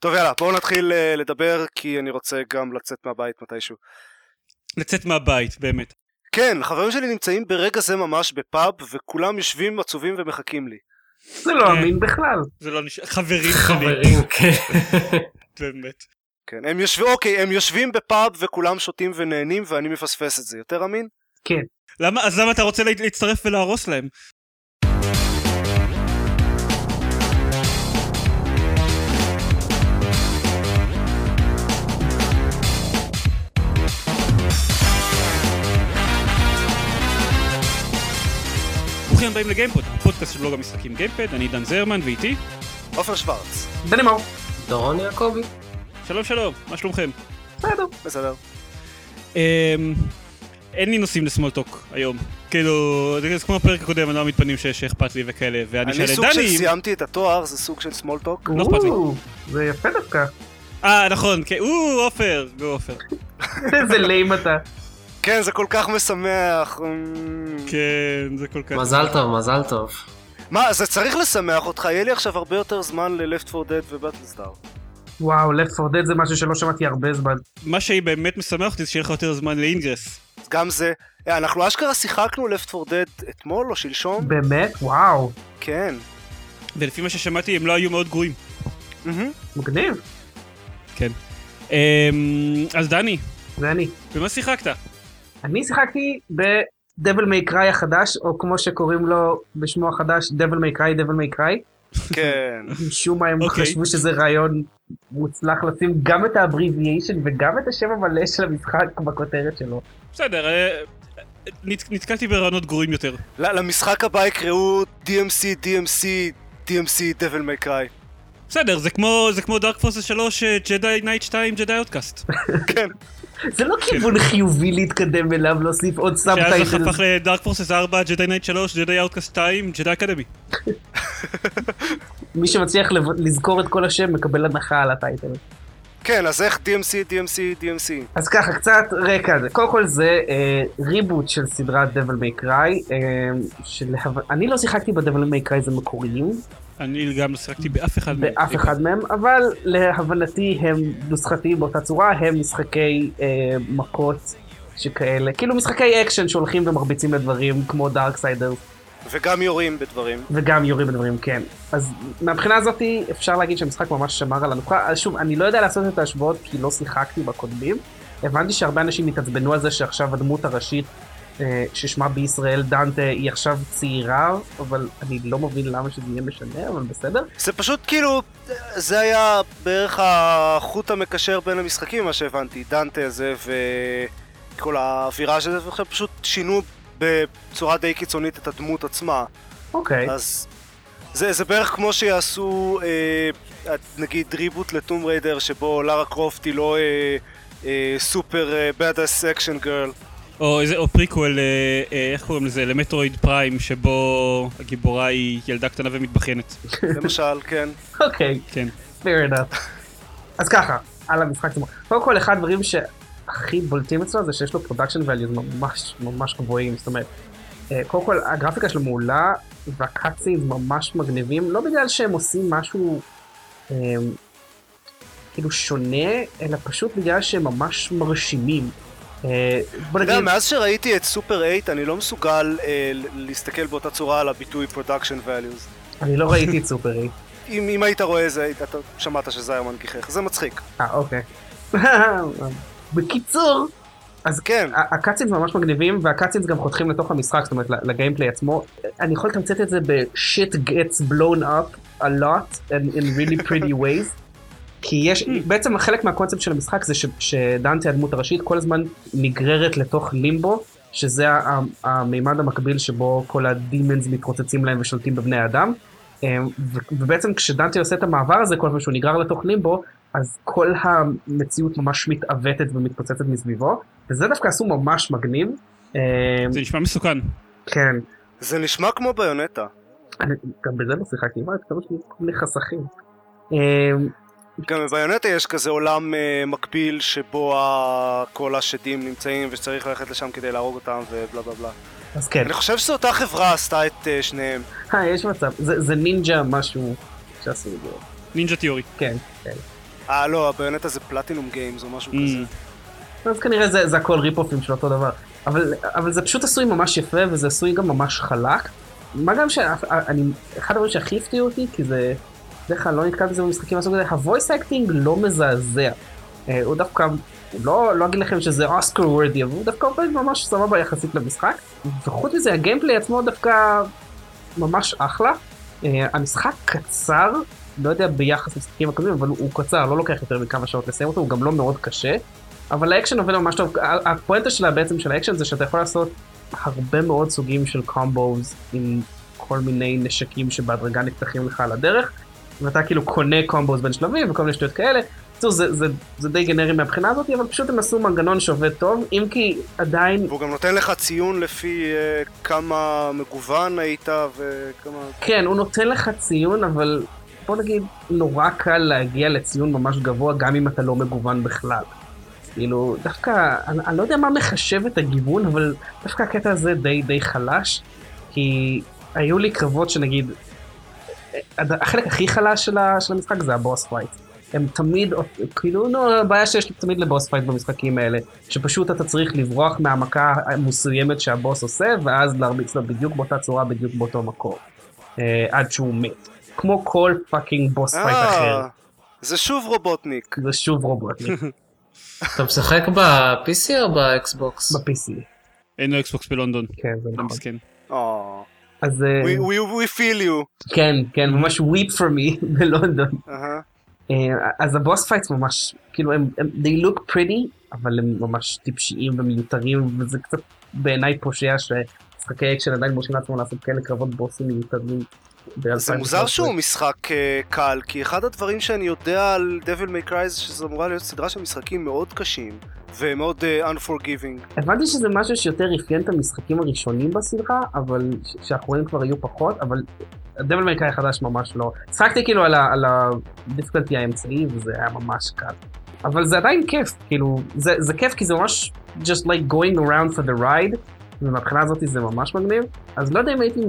טוב יאללה, בואו נתחיל uh, לדבר, כי אני רוצה גם לצאת מהבית מתישהו. לצאת מהבית, באמת. כן, חברים שלי נמצאים ברגע זה ממש בפאב, וכולם יושבים עצובים ומחכים לי. זה לא אמין בכלל. זה לא נשאר, חברים חברים, כן. באמת. כן, הם יושבים, אוקיי, הם יושבים בפאב וכולם שותים ונהנים ואני מפספס את זה, יותר אמין? כן. למה, אז למה אתה רוצה לה- להצטרף ולהרוס להם? ברוכים הבאים לגיימפוד, הפודקאסט של בלוג המשחקים גיימפד, אני דן זרמן ואיתי. עופר שוורץ. דני מאור. דורון יעקבי. שלום שלום, מה שלומכם? בסדר. בסדר. אמ, אין לי נושאים ל small talk היום. כאילו, זה כמו הפרק הקודם, אני לא מתפנים שיש אכפת לי וכאלה, ואני אני שואל את סוג של דני... סיימתי את התואר, זה סוג של small talk. לא אכפת לי. זה יפה דווקא. אה, נכון, כן, או, עופר, go עופר. איזה lame אתה. כן, זה כל כך משמח. כן, זה כל כך... מזל טוב, מזל טוב. מה, זה צריך לשמח אותך, יהיה לי עכשיו הרבה יותר זמן ל-Left 4 Dead ובטלסטאר. וואו, Left 4 Dead זה משהו שלא שמעתי הרבה זמן. מה שבאמת משמח אותי זה שיהיה לך יותר זמן לאינגרס. גם זה. אה, אנחנו אשכרה שיחקנו Left 4 Dead אתמול או שלשום? באמת? וואו. כן. ולפי מה ששמעתי הם לא היו מאוד גרועים. מגניב. כן. אמ, אז דני, אני. במה שיחקת? אני שיחקתי ב-Devil May Cry החדש, או כמו שקוראים לו בשמו החדש, Devil May Cry, Devil May Cry. כן. משום מה הם אוקיי. חשבו שזה רעיון מוצלח לשים גם את האבריביישן וגם את השם המלא של המשחק בכותרת שלו. בסדר, אה, נת- נתקלתי ברעיונות גרועים יותר. ל- למשחק הבא יקראו DMC, DMC, DMC, Devil May Cry. בסדר, זה כמו זה כמו Dark Forces 3, Jedi Knight 2, Jedi Outcast. כן. זה לא כיוון חיובי להתקדם אליו, להוסיף עוד שאז זה subtitle. הפך ל Dark Forces 4, Jedi Knight 3, Jedi Outcast 2, Jedi Academy. מי שמצליח לזכור את כל השם מקבל הנחה על ה title. כן, אז איך DMC, DMC, DMC? אז ככה, קצת רקע. קודם כל זה אה, reboot של סדרת Devil May Cry, אה, שלהב... אני לא שיחקתי ב-Devil May Cry המקוריים, אני גם לא שיחקתי באף אחד מהם. באף אחד מהם, אבל להבנתי הם נוסחתיים באותה צורה, הם משחקי אה, מכות שכאלה, כאילו משחקי אקשן שהולכים ומרביצים לדברים כמו Darksiders, וגם יורים בדברים. וגם יורים בדברים, כן. אז מהבחינה הזאת אפשר להגיד שהמשחק ממש שמר על הנוסחה. אז שוב, אני לא יודע לעשות את ההשוואות כי לא שיחקתי בקודמים. הבנתי שהרבה אנשים התעצבנו על זה שעכשיו הדמות הראשית אה, ששמה בישראל דנטה היא עכשיו צעירה, אבל אני לא מבין למה שזה יהיה משנה, אבל בסדר. זה פשוט כאילו, זה היה בערך החוט המקשר בין המשחקים, מה שהבנתי. דנטה הזה וכל האווירה של זה, ועכשיו פשוט שינו בצורה די קיצונית את הדמות עצמה. אוקיי. אז זה, זה בערך כמו שיעשו אה, נגיד ריבוט לטום ריידר שבו לארה קרופט היא לא אה, אה, סופר אה, בדאס אקשן גרל. או איזה, או פריקוול, אה, אה, איך קוראים לזה? ל Metroid Prime, שבו הגיבורה היא ילדה קטנה ומתבכיינת. למשל, כן. אוקיי, כן. fair enough. אז ככה, על המשחק עצמו. קודם כל, אחד הדברים שהכי בולטים אצלו זה שיש לו production values ממש ממש גבוהים, זאת אומרת, אה, קודם כל הגרפיקה שלו מעולה, וה cutscenes ממש מגניבים, לא בגלל שהם עושים משהו אה, כאילו שונה, אלא פשוט בגלל שהם ממש מרשימים. אה, בוא אתה יודע, נגיד, מאז שראיתי את סופר 8 אני לא מסוגל אה, להסתכל באותה צורה על הביטוי production values. אני לא ראיתי את סופרי. אם, אם היית רואה זה, אתה שמעת שזה היה מגוחך, זה מצחיק. אה, אוקיי. בקיצור, אז כן, ה cutscenes ממש מגניבים וה cutscenes גם חותכים לתוך המשחק זאת אומרת ל gameplay עצמו אני יכול לתמצת את זה ב-shit gets blown up a lot and in really pretty ways כי יש בעצם חלק מהקונספט של המשחק זה ש- שדנטה הדמות הראשית כל הזמן נגררת לתוך לימבו שזה המימד המקביל שבו כל הדימנס מתרוצצים להם ושולטים בבני אדם אמ, ובעצם כשדנטה עושה את המעבר הזה כל פעם שהוא נגרר לתוך לימבו אז כל המציאות ממש מתעוותת ומתפוצצת מסביבו וזה דווקא עשו ממש מגניב. אמ, זה נשמע מסוכן. כן, זה נשמע כמו ביונטה. אני גם בזה לא שיחקתי, מה, כמה מיני חסכים. גם בביונטה יש כזה עולם אה, מקביל שבו ה- כל השדים נמצאים ושצריך ללכת לשם כדי להרוג אותם ובלה בלה בלה. אז כן, אני חושב שאותה חברה עשתה את אה, שניהם. אה, יש מצב, זה זה נינג'ה משהו שעשו את זה, נינג'ה תיאורי. כן, כן. אה, לא, ה Bayonetta זה Platinum Games או משהו Mm. כזה. אז כנראה זה, זה הכל rip-off ים של אותו דבר. אבל, אבל זה פשוט עשוי ממש יפה וזה עשוי גם ממש חלק. מה גם שאני, אחד הדברים שהכי הפתיעו אותי, כי זה, בדרך כלל לא נתקל בזה במשחקים מהסוג הזה, ה voice acting לא מזעזע. אה, הוא דווקא, לא, לא אגיד לכם שזה Oscar worthy, אבל הוא דווקא עובד ממש סבבה יחסית למשחק. וחוץ מזה ה gameplay עצמו דווקא ממש אחלה. אה, המשחק קצר, לא יודע ביחס למשחקים הקודמים, אבל הוא, קצר, לא לוקח יותר מכמה שעות לסיים אותו, הוא גם לא מאוד קשה. אבל האקשן עובד ממש טוב, הפואנטה שלה בעצם של האקשן זה שאתה יכול לעשות הרבה מאוד סוגים של combos עם כל מיני נשקים שבהדרגה נפתחים לך על הדרך, ואתה כאילו קונה combos בין שלבים וכל מיני שטויות כאלה. בקיצור, זה, זה, זה די גנרי מהבחינה הזאת, אבל פשוט הם עשו מנגנון שעובד טוב, אם כי עדיין, והוא גם נותן לך ציון לפי אה, כמה מגוון היית וכמה... כן, הוא נותן לך ציון, אבל בוא נגיד, נורא קל להגיע לציון ממש גבוה גם אם אתה לא מגוון בכלל. כאילו, דווקא, אני, אני לא יודע מה מחשב את הגיוון, אבל דווקא הקטע הזה די די חלש, כי היו לי קרבות שנגיד, החלק הכי חלש של, ה, של המשחק זה ה boss fight. הם תמיד, כאילו, נו, הבעיה שיש תמיד ל boss fight במשחקים האלה, שפשוט אתה צריך לברוח מהמכה המסוימת שהבוס עושה, ואז להרביץ לו בדיוק באותה צורה, בדיוק באותו מקום. אה, עד שהוא מת. כמו כל fucking boss fight אחר. אה, זה שוב רובוטניק. זה שוב רובוט אתה משחק ב-PC או באקסבוקס? ב-PC. אין לו אקסבוקס בלונדון. כן, זה לא נכון. מסכן. אז אה, we, we, we feel you. כן, כן, ממש weep for me בלונדון. אהה. אה, אז ה boss fights ממש, כאילו הם, הם, they look pretty, אבל הם ממש טיפשיים ומיותרים, וזה קצת בעיניי פושע שמשחקי אקשן עדיין מורשים לעצמם לעשות כאלה קרבות בוסים מיותרים. זה מוזר שהוא משחק אה, קל, כי אחד הדברים שאני יודע על Devil May Cry זה שזו אמורה להיות סדרה של משחקים מאוד קשים, ומאוד אה, unforgiving. הבנתי שזה משהו שיותר אפיין את המשחקים הראשונים בסדרה, אבל שהאחרונים כבר היו פחות, אבל הדבל מייקאי החדש ממש לא. שחקתי כאילו על הדיפקלטי האמצעי וזה היה ממש קל. אבל זה עדיין כיף, כאילו, זה, זה כיף כי זה ממש just like going around for the ride, ומהבחינה הזאת זה ממש מגניב. אז לא יודע אם הייתי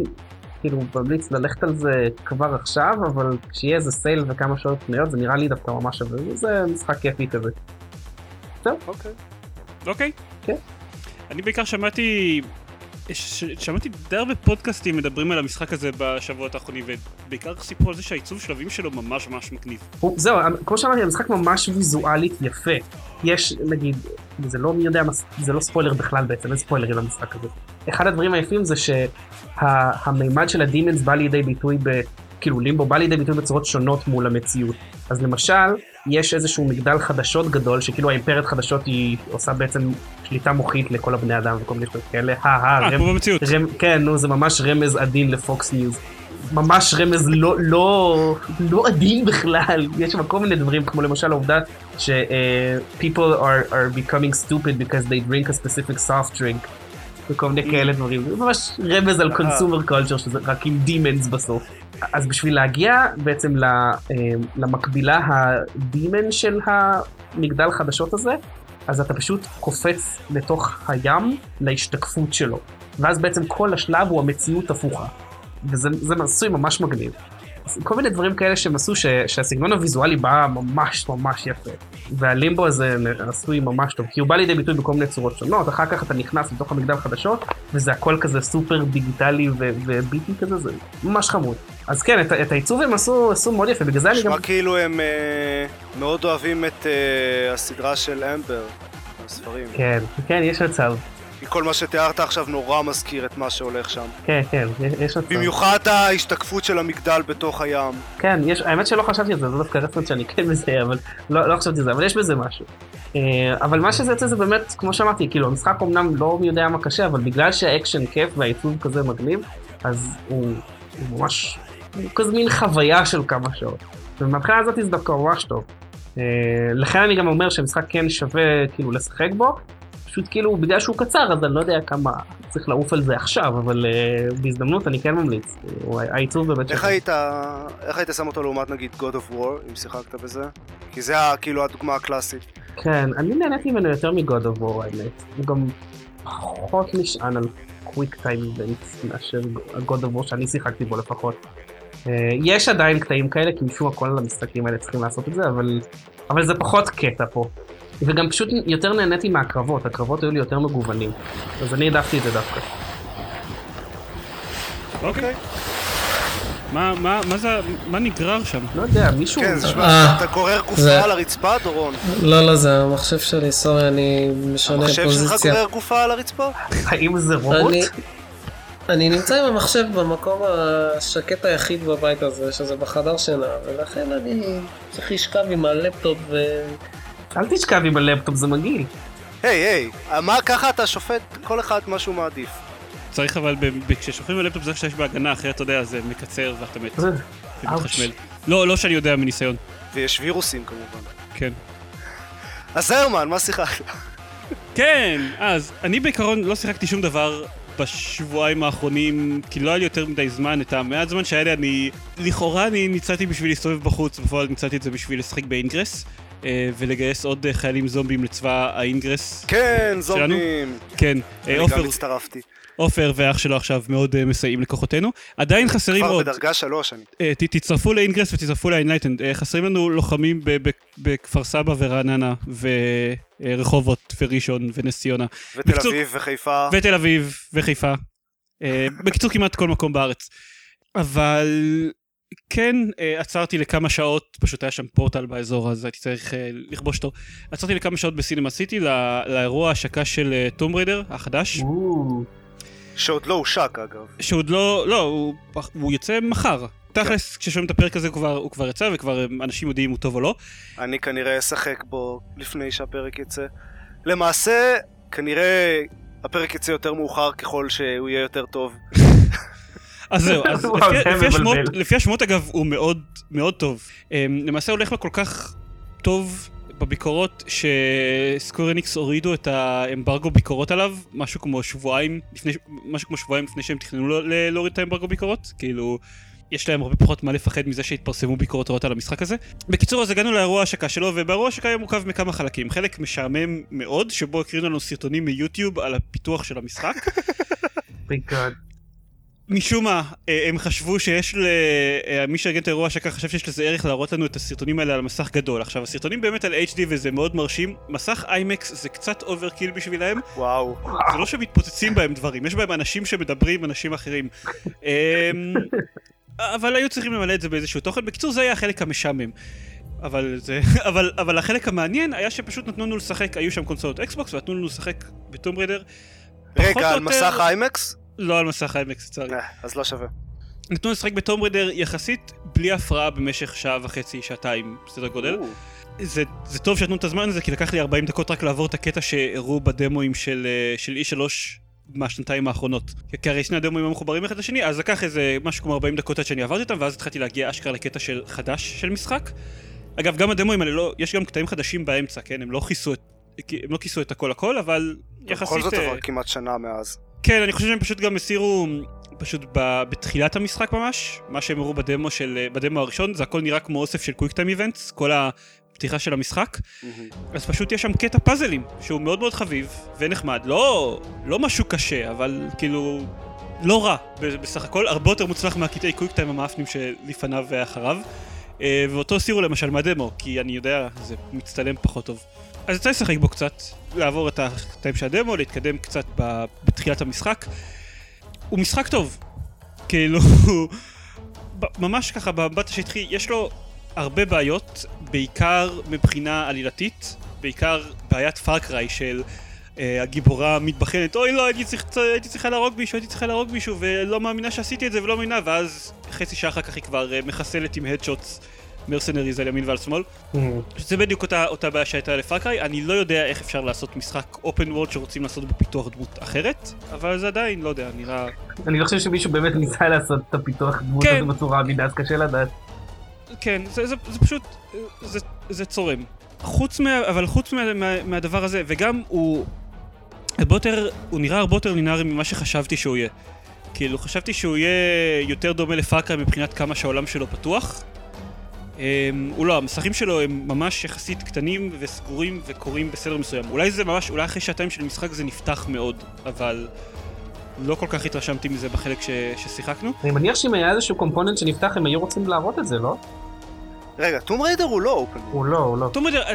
כאילו ממליץ ללכת על זה כבר עכשיו, אבל כשיהיה איזה סייל וכמה שעות פנויות זה נראה לי דווקא ממש שווה, זה משחק כיפי כזה. אוקיי. אוקיי. כן. אני בעיקר שמעתי... שמעתי די הרבה פודקאסטים מדברים על המשחק הזה בשבועות האחרונים, ובעיקר סיפרו על זה שהעיצוב שלבים שלו ממש ממש מגניב. זהו, כמו שאמרתי, המשחק ממש ויזואלית יפה. יש, נגיד, זה לא מי יודע, זה לא ספוילר בכלל בעצם, אין ספוילרים למשחק הזה. אחד הדברים היפים זה שהמימד של הדימנס בא לידי ביטוי ב... כאילו לימבו בא לידי ביטוי בצורות שונות מול המציאות. אז למשל, יש איזשהו מגדל חדשות גדול, שכאילו האימפרית חדשות היא עושה בעצם שליטה מוחית לכל הבני אדם וכל מיני שטויות כאלה. הא, אה, רמ- כמו במציאות. כן, נו, זה ממש רמז עדין לפוקס ניוז. ממש רמז לא, לא, לא עדין בכלל. יש שם כל מיני דברים, כמו למשל העובדה ש- uh, people are, are becoming stupid because they drink a specific soft drink. וכל מיני כאלה דברים. זה ממש רמז על consumer culture, שזה רק עם demons בסוף. אז בשביל להגיע בעצם אה, למקבילה הדימן של המגדל חדשות הזה, אז אתה פשוט קופץ לתוך הים להשתקפות שלו. ואז בעצם כל השלב הוא המציאות הפוכה. וזה זה עשוי ממש מגניב. כל מיני דברים כאלה שהם עשו ש, שהסגנון הוויזואלי בא ממש ממש יפה. והלימבו הזה עשוי ממש טוב, כי הוא בא לידי ביטוי בכל מיני צורות שונות, אחר כך אתה נכנס לתוך המגדל חדשות, וזה הכל כזה סופר דיגיטלי ו- וביטי כזה, זה ממש חמוד. אז כן, את, את העיצוב הם עשו, עשו מאוד יפה, בגלל זה אני גם... נשמע כאילו הם אה, מאוד אוהבים את אה, הסדרה של אמבר, הספרים. כן, כן, יש מצב. כי כל מה שתיארת עכשיו נורא מזכיר את מה שהולך שם. כן, כן, יש, מצב. במיוחד ההשתקפות של המגדל בתוך הים. כן, יש, האמת שלא חשבתי על זה, זה דווקא רפרנס שאני כן מזהה, אבל לא, לא חשבתי על זה, אבל יש בזה משהו. אה, אבל מה שזה יוצא זה באמת, כמו שאמרתי, כאילו, המשחק אמנם לא מי יודע מה קשה, אבל בגלל שהאקשן כיף והעיצוב כזה מגניב, אז הוא, הוא ממש, הוא כזה מין חוויה של כמה שעות. ומהבחינה הזאת זה דווקא ממש טוב. אה, לכן אני גם אומר שהמשחק כן שווה כאילו לשחק בו, פשוט כאילו בגלל שהוא קצר אז אני לא יודע כמה צריך לעוף על זה עכשיו, אבל uh, בהזדמנות אני כן ממליץ. הוא- העיצוב באמת איך. היית, איך היית שם אותו לעומת נגיד God of War, אם שיחקת בזה? כי זה כאילו הדוגמה הקלאסית. כן, אני נהניתי ממנו יותר מ God of War האמת. הוא גם פחות נשען על quick time events מאשר ה God of War שאני שיחקתי בו לפחות. אה, יש עדיין קטעים כאלה, כי משום מה כל המשחקים האלה צריכים לעשות את זה, אבל, אבל זה פחות קטע פה. וגם פשוט יותר נהניתי מהקרבות, הקרבות היו לי יותר מגוונים. אז אני העדפתי את זה דווקא. אוקיי. מה, מה, מה זה, מה נגרר שם? לא יודע, מישהו... כן, זה אה, אתה גורר גופה זה- על הרצפה, דורון? לא, לא, זה המחשב שלי, סורי, אני משנה המחשב שלך פוזיציה. גורר גופה על הרצפה? האם זה רובוט? אני- אני נמצא עם המחשב במקום השקט היחיד בבית הזה, שזה בחדר שינה, ולכן אני צריך לשכב עם הלפטופ ו... אל תשכב עם הלפטופ, זה מגעיל. היי, היי, מה, ככה אתה שופט כל אחד מה שהוא מעדיף. צריך אבל, ב- ב- כששוכבים בלפטופ צריך שיש בהגנה, אחרת אתה יודע, זה מקצר ואתה מת. זה- ומתחשמל. לא, לא שאני יודע מניסיון. ויש וירוסים כמובן. כן. אז זרמן, מה שיחקת? כן, אז אני בעיקרון לא שיחקתי שום דבר בשבועיים האחרונים, כי לא היה לי יותר מדי זמן, את המעט זמן שהיה לי אני... לכאורה אני ניצלתי בשביל להסתובב בחוץ, בפועל ניצלתי את זה בשביל לשחק ב Ingress, ולגייס עוד אה, חיילים זומבים לצבא ה Ingress. כן, זומבים. כן, אה, אני עופר, גם הצטרפתי. עופר ואח שלו עכשיו מאוד אה, מסייעים לכוחותינו. עדיין חסרים כבר עוד. בדרגה שלוש אני. אה, תצטרפו ל Ingress ותצטרפו ל Enlightened. אה, חסרים לנו לוחמים בכפר סבא ורעננה ורחובות וראשון ונס ציונה. ותל אביב וחיפה. ותל אביב וחיפה. אה, בקיצור כמעט כל מקום בארץ. אבל כן אה, עצרתי לכמה שעות, פשוט היה שם פורטל באזור אז הייתי צריך אה, לכבוש אותו. עצרתי לכמה שעות בסינמה סיטי לא- לאירוע ההשקה של Tomb Raider החדש. שעוד לא הושק אגב. שעוד לא, לא, הוא, הוא יוצא מחר. תכלס, כששומעים את הפרק הזה הוא כבר, הוא כבר יצא וכבר אנשים יודעים אם הוא טוב או לא. אני כנראה אשחק בו לפני שהפרק יצא. למעשה, כנראה הפרק יצא יותר מאוחר ככל שהוא יהיה יותר טוב. אז זהו, אז לפי, לפי, השמות, מבלבל. לפי השמות אגב הוא מאוד מאוד טוב. אמ, למעשה הולך לו כל כך טוב בביקורות שסקורניקס הורידו את האמברגו ביקורות עליו, משהו כמו שבועיים לפני, משהו כמו שבועיים לפני שהם תכננו להוריד את האמברגו ביקורות, כאילו... יש להם הרבה פחות מה לפחד מזה שהתפרסמו ביקורות רעות על המשחק הזה. בקיצור, אז הגענו לאירוע ההשקה שלו, ובאירוע ההשקה היה מורכב מכמה חלקים. חלק משעמם מאוד, שבו הקרינו לנו סרטונים מיוטיוב על הפיתוח של המשחק. משום מה, אה, הם חשבו שיש ל... אה, מי שארגן את האירוע השקה חשב שיש לזה ערך להראות לנו את הסרטונים האלה על מסך גדול. עכשיו, הסרטונים באמת על HD וזה מאוד מרשים, מסך איימקס זה קצת overkill בשבילהם, וואו. זה לא שמתפוצצים בהם דברים, יש בהם אנשים שמדברים אנשים אחרים. אמ, אבל היו צריכים למלא את זה באיזשהו תוכן. בקיצור, זה היה החלק המשעמם. אבל זה... אבל, אבל החלק המעניין היה שפשוט נתנו לנו לשחק, היו שם קונסולות אקסבוקס ונתנו לנו לשחק ב Tomb Raider. רגע, על יותר- מסך איימקס? לא על מסך האיימקס, לצערי. אה, אז לא שווה. נתנו לשחק ב Tomb Raider יחסית בלי הפרעה במשך שעה וחצי, שעתיים, בסדר גודל. זה, זה טוב שנתנו את הזמן הזה, כי לקח לי 40 דקות רק לעבור את הקטע שהראו בדמוים של, אה, של E3 מהשנתיים האחרונות. כי הרי שני הדמוים היו מחוברים אחד לשני, אז לקח איזה משהו כמו 40 דקות עד שאני עברתי אותם, ואז התחלתי להגיע אשכרה לקטע של חדש של משחק. אגב, גם הדמוים האלה לא, יש גם קטעים חדשים באמצע, כן? הם לא כיסו את... הם לא כיסו את הכל הכל, אבל יחסית... בכל זאת אה, עבר כמעט שנה מאז. כן, אני חושב שהם פשוט גם הסירו, פשוט ב, בתחילת המשחק ממש, מה שהם הראו בדמו של, בדמו הראשון, זה הכל נראה כמו אוסף של קוויק טיים איבנטס, כל הפתיחה של המשחק, מהמם. אז פשוט יש שם קטע פאזלים, שהוא מאוד מאוד חביב ונחמד, לא, לא משהו קשה, אבל כאילו, לא רע, בסך הכל, הרבה יותר מוצלח מהקטעי קוויק טיים המאפנים שלפניו ואחריו. אה, ואותו הסירו למשל מהדמו, כי אני יודע, זה מצטלם פחות טוב. אז יצא לשחק בו קצת, לעבור את הקטעים של הדמו, להתקדם קצת בתחילת המשחק. הוא משחק טוב. כאילו, ממש ככה במבט השטחי, יש לו הרבה בעיות, בעיקר מבחינה עלילתית, בעיקר בעיית Far Cry של אה, הגיבורה מתבחנת, אוי לא, הייתי, צריך, הייתי צריכה להרוג מישהו, הייתי צריכה להרוג מישהו, ולא מאמינה שעשיתי את זה ולא מאמינה, ואז חצי שעה אחר כך היא כבר אה, מחסלת עם headshots mercenaries על ימין ועל שמאל. זה בדיוק אותה, אותה בעיה שהייתה ל Far Cry, אני לא יודע איך אפשר לעשות משחק open world שרוצים לעשות בו פיתוח דמות אחרת, אבל זה עדיין, לא יודע, נראה... אני לא חושב שמישהו באמת ניסה לעשות את הפיתוח דמות כן. הזה בצורה אמינה, אז קשה לדעת. כן, זה, זה, זה פשוט, זה, זה צורם. חוץ מה... אבל חוץ מה, מה, מהדבר הזה, וגם הוא... הרבה יותר, הוא נראה הרבה יותר לינארי ממה שחשבתי שהוא יהיה. כאילו, חשבתי שהוא יהיה יותר דומה לפאקרה מבחינת כמה שהעולם שלו פתוח. Um, הוא לא, המסכים שלו הם ממש יחסית קטנים וסגורים וקורים בסדר מסוים. אולי זה ממש, אולי אחרי שעתיים של משחק זה נפתח מאוד, אבל לא כל כך התרשמתי מזה בחלק ש... ששיחקנו. אני מניח שאם היה איזשהו component שנפתח הם היו רוצים להראות את זה, לא? רגע, Tomb Raider הוא לא open. הוא לא, הוא לא.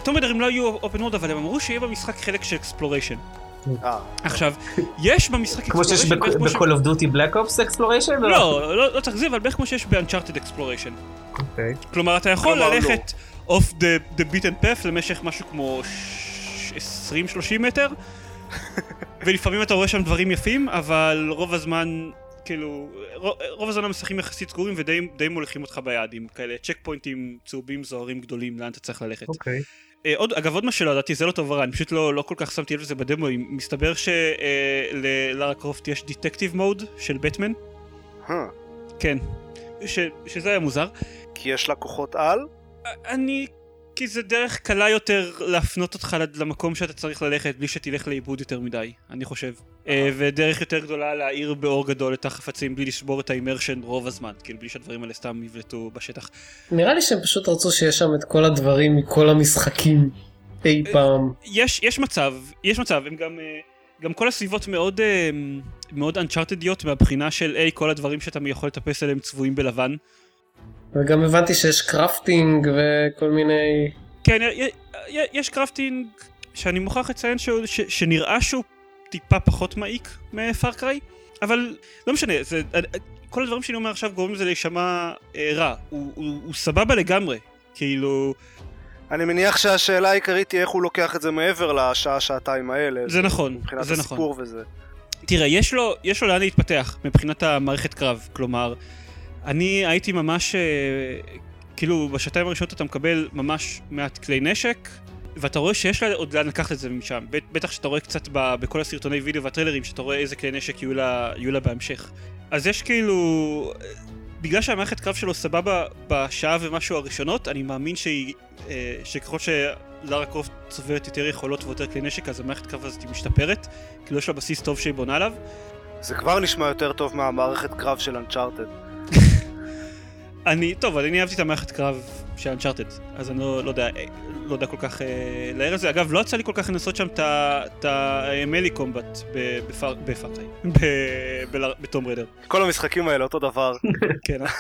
Tomb Raider הם לא היו open world, אבל הם אמרו שיהיה במשחק חלק של exploration. אה, עכשיו, יש במשחק כמו שיש בערך כמו ש- ב-Call of Duty Black Ops exploration? לא, לא, צריך זה, אבל בערך כמו שיש ב-Uncharted exploration. אוקיי. כלומר, אתה יכול. ללכת off the, the beaten path למשך משהו כמו ש- 20-30 מטר, ולפעמים אתה רואה שם דברים יפים, אבל רוב הזמן, כאילו, רוב, הזמן המסכים יחסית סגורים ודי די מוליכים אותך ביד עם כאלה צ'ק פוינטים צהובים זוהרים גדולים לאן אתה צריך ללכת. אוקיי. אה, עוד, אגב, עוד מה שלא ידעתי, זה לא טוב ורע, אני פשוט לא, לא כל כך שמתי לב לזה בדמוים. מסתבר שללארה קרופט יש דיטקטיב מוד של בטמן, אה, כן, ש, שזה היה מוזר. כי יש לה כוחות על? אני... כי זה דרך קלה יותר להפנות אותך למקום שאתה צריך ללכת בלי שתלך לאיבוד יותר מדי, אני חושב. אה, ודרך יותר גדולה להאיר באור גדול את החפצים בלי לשבור את האימרשן רוב הזמן, כאילו בלי שהדברים האלה סתם יבלטו בשטח. נראה לי שהם פשוט רצו שיש שם את כל הדברים מכל המשחקים אי פעם. יש, יש מצב, יש מצב, הם גם, אה, גם כל הסביבות מאוד, אה, מאוד אנצ'ארטדיות מהבחינה של היי, כל הדברים שאתה יכול לטפס עליהם צבועים בלבן. וגם הבנתי שיש crafting וכל מיני... כן, יש crafting שאני מוכרח לציין שהוא, ש, שנראה שהוא טיפה פחות מעיק מ Far Cry, אבל לא משנה, זה, כל הדברים שאני אומר עכשיו גורמים לזה להישמע אה, רע, הוא, הוא, הוא סבבה לגמרי, כאילו, אני מניח שהשאלה העיקרית תהיה איך הוא לוקח את זה מעבר לשעה-שעתיים האלה. זה נכון, מבחינת זה נכון. הסיפור וזה. תראה, יש לו, יש לו לאן להתפתח מבחינת המערכת קרב, כלומר, אני הייתי ממש, אה, כאילו, בשעתיים הראשונות אתה מקבל ממש מעט כלי נשק, ואתה רואה שיש לה עוד לאן לקחת את זה משם. בט- בטח שאתה רואה קצת ב, בכל הסרטוני וידאו והטריילרים, שאתה רואה איזה כלי נשק יהיו לה, יהיו לה בהמשך. אז יש כאילו... בגלל שהמערכת קרב שלו סבבה בשעה ומשהו הראשונות, אני מאמין שהיא, אה, שככל שלארה קרופט צוברת יותר יכולות ויותר כלי נשק, אז המערכת קרב הזאת משתפרת. כאילו יש לה בסיס טוב שהיא בונה עליו. זה כבר נשמע יותר טוב מהמערכת קרב של Uncharted. אני, טוב, אני אהבתי את המערכת קרב של Uncharted, אז אני לא, לא יודע, אה, לא יודע כל כך אה, להעיר על זה. אגב, לא יצא לי כל כך לנסות שם את ה melee combat ב Far Cry, ב Tomb Raider. כל המשחקים האלה אותו דבר. כן. אה?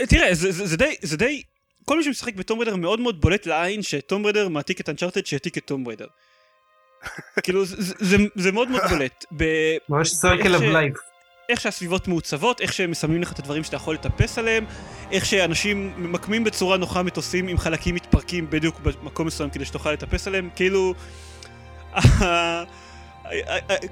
אה, תראה, זה, זה, זה די, זה די, כל מי שמשחק ב Tomb Raider מאוד מאוד בולט לעין ש Tomb Raider מעתיק את Uncharted שהעתיק את Tomb Raider. כאילו, זה, זה, זה, מאוד מאוד בולט. ממש circle of life. איך שהסביבות מעוצבות, איך שהם מסמנים לך את הדברים שאתה יכול לטפס עליהם, איך שאנשים ממקמים בצורה נוחה מטוסים עם חלקים מתפרקים בדיוק במקום מסוים כדי שתוכל לטפס עליהם, כאילו...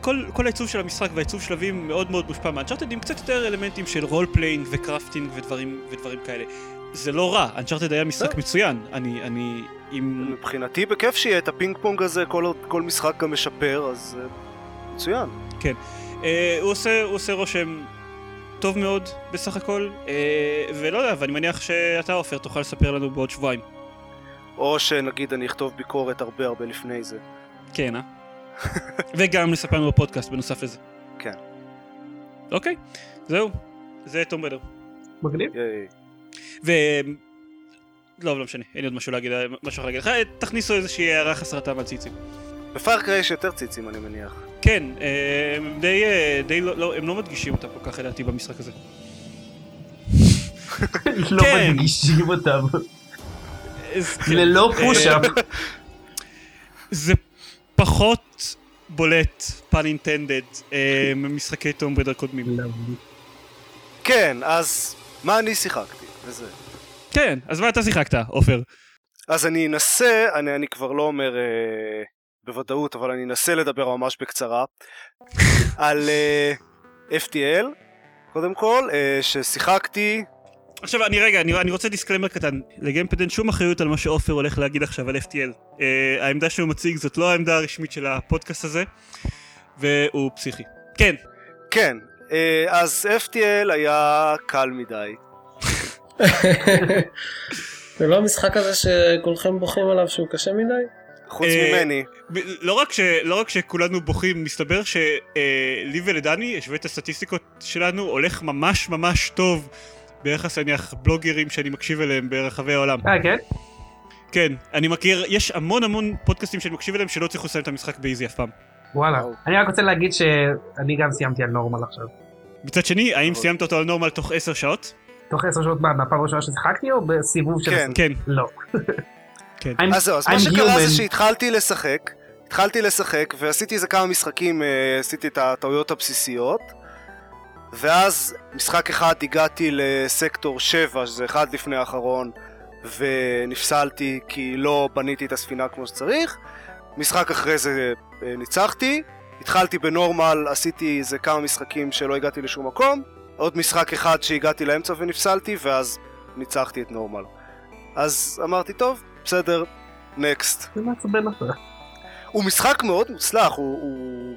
כל, כל העיצוב של המשחק והעיצוב שלבים מאוד מאוד מושפע מ Uncharted עם קצת יותר אלמנטים של role playing ו crafting ודברים, ודברים כאלה. זה לא רע, Uncharted היה משחק מצוין, אני, אני עם... מבחינתי בכיף שיהיה את הפינג פונג הזה, כל כל משחק גם משפר, אז אה, מצוין. אה, הוא, עושה, הוא עושה רושם טוב מאוד בסך הכל, אה, ולא יודע, ואני מניח שאתה עופר תוכל לספר לנו בעוד שבועיים. או שנגיד אני אכתוב ביקורת הרבה הרבה לפני זה. כן, אה? וגם לספר לנו בפודקאסט בנוסף לזה. כן. אוקיי, זהו. זה Tomb Raider. מגניב. ו... לא, לא משנה, אין לי עוד משהו להגיד, משהו אחר להגיד לך, אה, תכניסו איזושהי הערה חסרת טעם על ציצים. בפארקריי יש יותר ציצים אני מניח. כן, אה, הם די, אה, די לא, לא, הם לא מדגישים אותם כל כך לדעתי במשחק הזה. לא כן. מדגישים אותם. כן. ללא אה, פושאפ. זה פחות בולט, פן אינטנדד, ממשחקי טום בריידר קודמים. כן, אז מה אני שיחקתי? וזה. כן, אז מה אתה שיחקת, עופר? אז אני אנסה, אני, אני כבר לא אומר אה, בוודאות, אבל אני אנסה לדבר ממש בקצרה על אה, FTL, קודם כל, אה, ששיחקתי, עכשיו, אני רגע, אני, אני רוצה דיסקלמר קטן. לגיימפד אין שום אחריות על מה שעופר הולך להגיד עכשיו על FTL. Uh, העמדה שהוא מציג זאת לא העמדה הרשמית של הפודקאסט הזה, והוא פסיכי. כן, כן, אה, אז FTL היה קל מדי. זה לא המשחק הזה שכולכם בוכים עליו שהוא קשה מדי? חוץ אה, ממני. לא רק, ש, לא רק שכולנו בוכים, מסתבר שלי ולדני, השווה את הסטטיסטיקות שלנו, הולך ממש ממש טוב ביחס נניח בלוגרים שאני מקשיב אליהם ברחבי העולם. אה, כן? כן, אני מכיר, יש המון המון פודקאסטים שאני מקשיב אליהם שלא הצליחו לסיים את המשחק באיזי אף פעם. וואלה. אני רק רוצה להגיד שאני גם סיימתי על נורמל עכשיו. מצד שני, האם סיימת אותו על נורמל תוך 10 שעות? תוך עשר שעות מה, מהפעם הראשונה ששיחקתי או בסיבוב של... כן. כן. לא. כן. I'm- אז זהו, אז מה שקרה זה human. שהתחלתי לשחק, התחלתי לשחק ועשיתי איזה כמה משחקים, אה, עשיתי את הטעויות הבסיסיות ואז משחק אחד הגעתי לסקטור 7, שזה אחד לפני האחרון ונפסלתי כי לא בניתי את הספינה כמו שצריך משחק אחרי זה אה, ניצחתי התחלתי בנורמל, עשיתי איזה כמה משחקים שלא הגעתי לשום מקום עוד משחק אחד שהגעתי לאמצע ונפסלתי ואז ניצחתי את נורמל אז אמרתי טוב, בסדר, נקסט. זה מעצבן אותך. הוא משחק מאוד מוצלח, הוא, הוא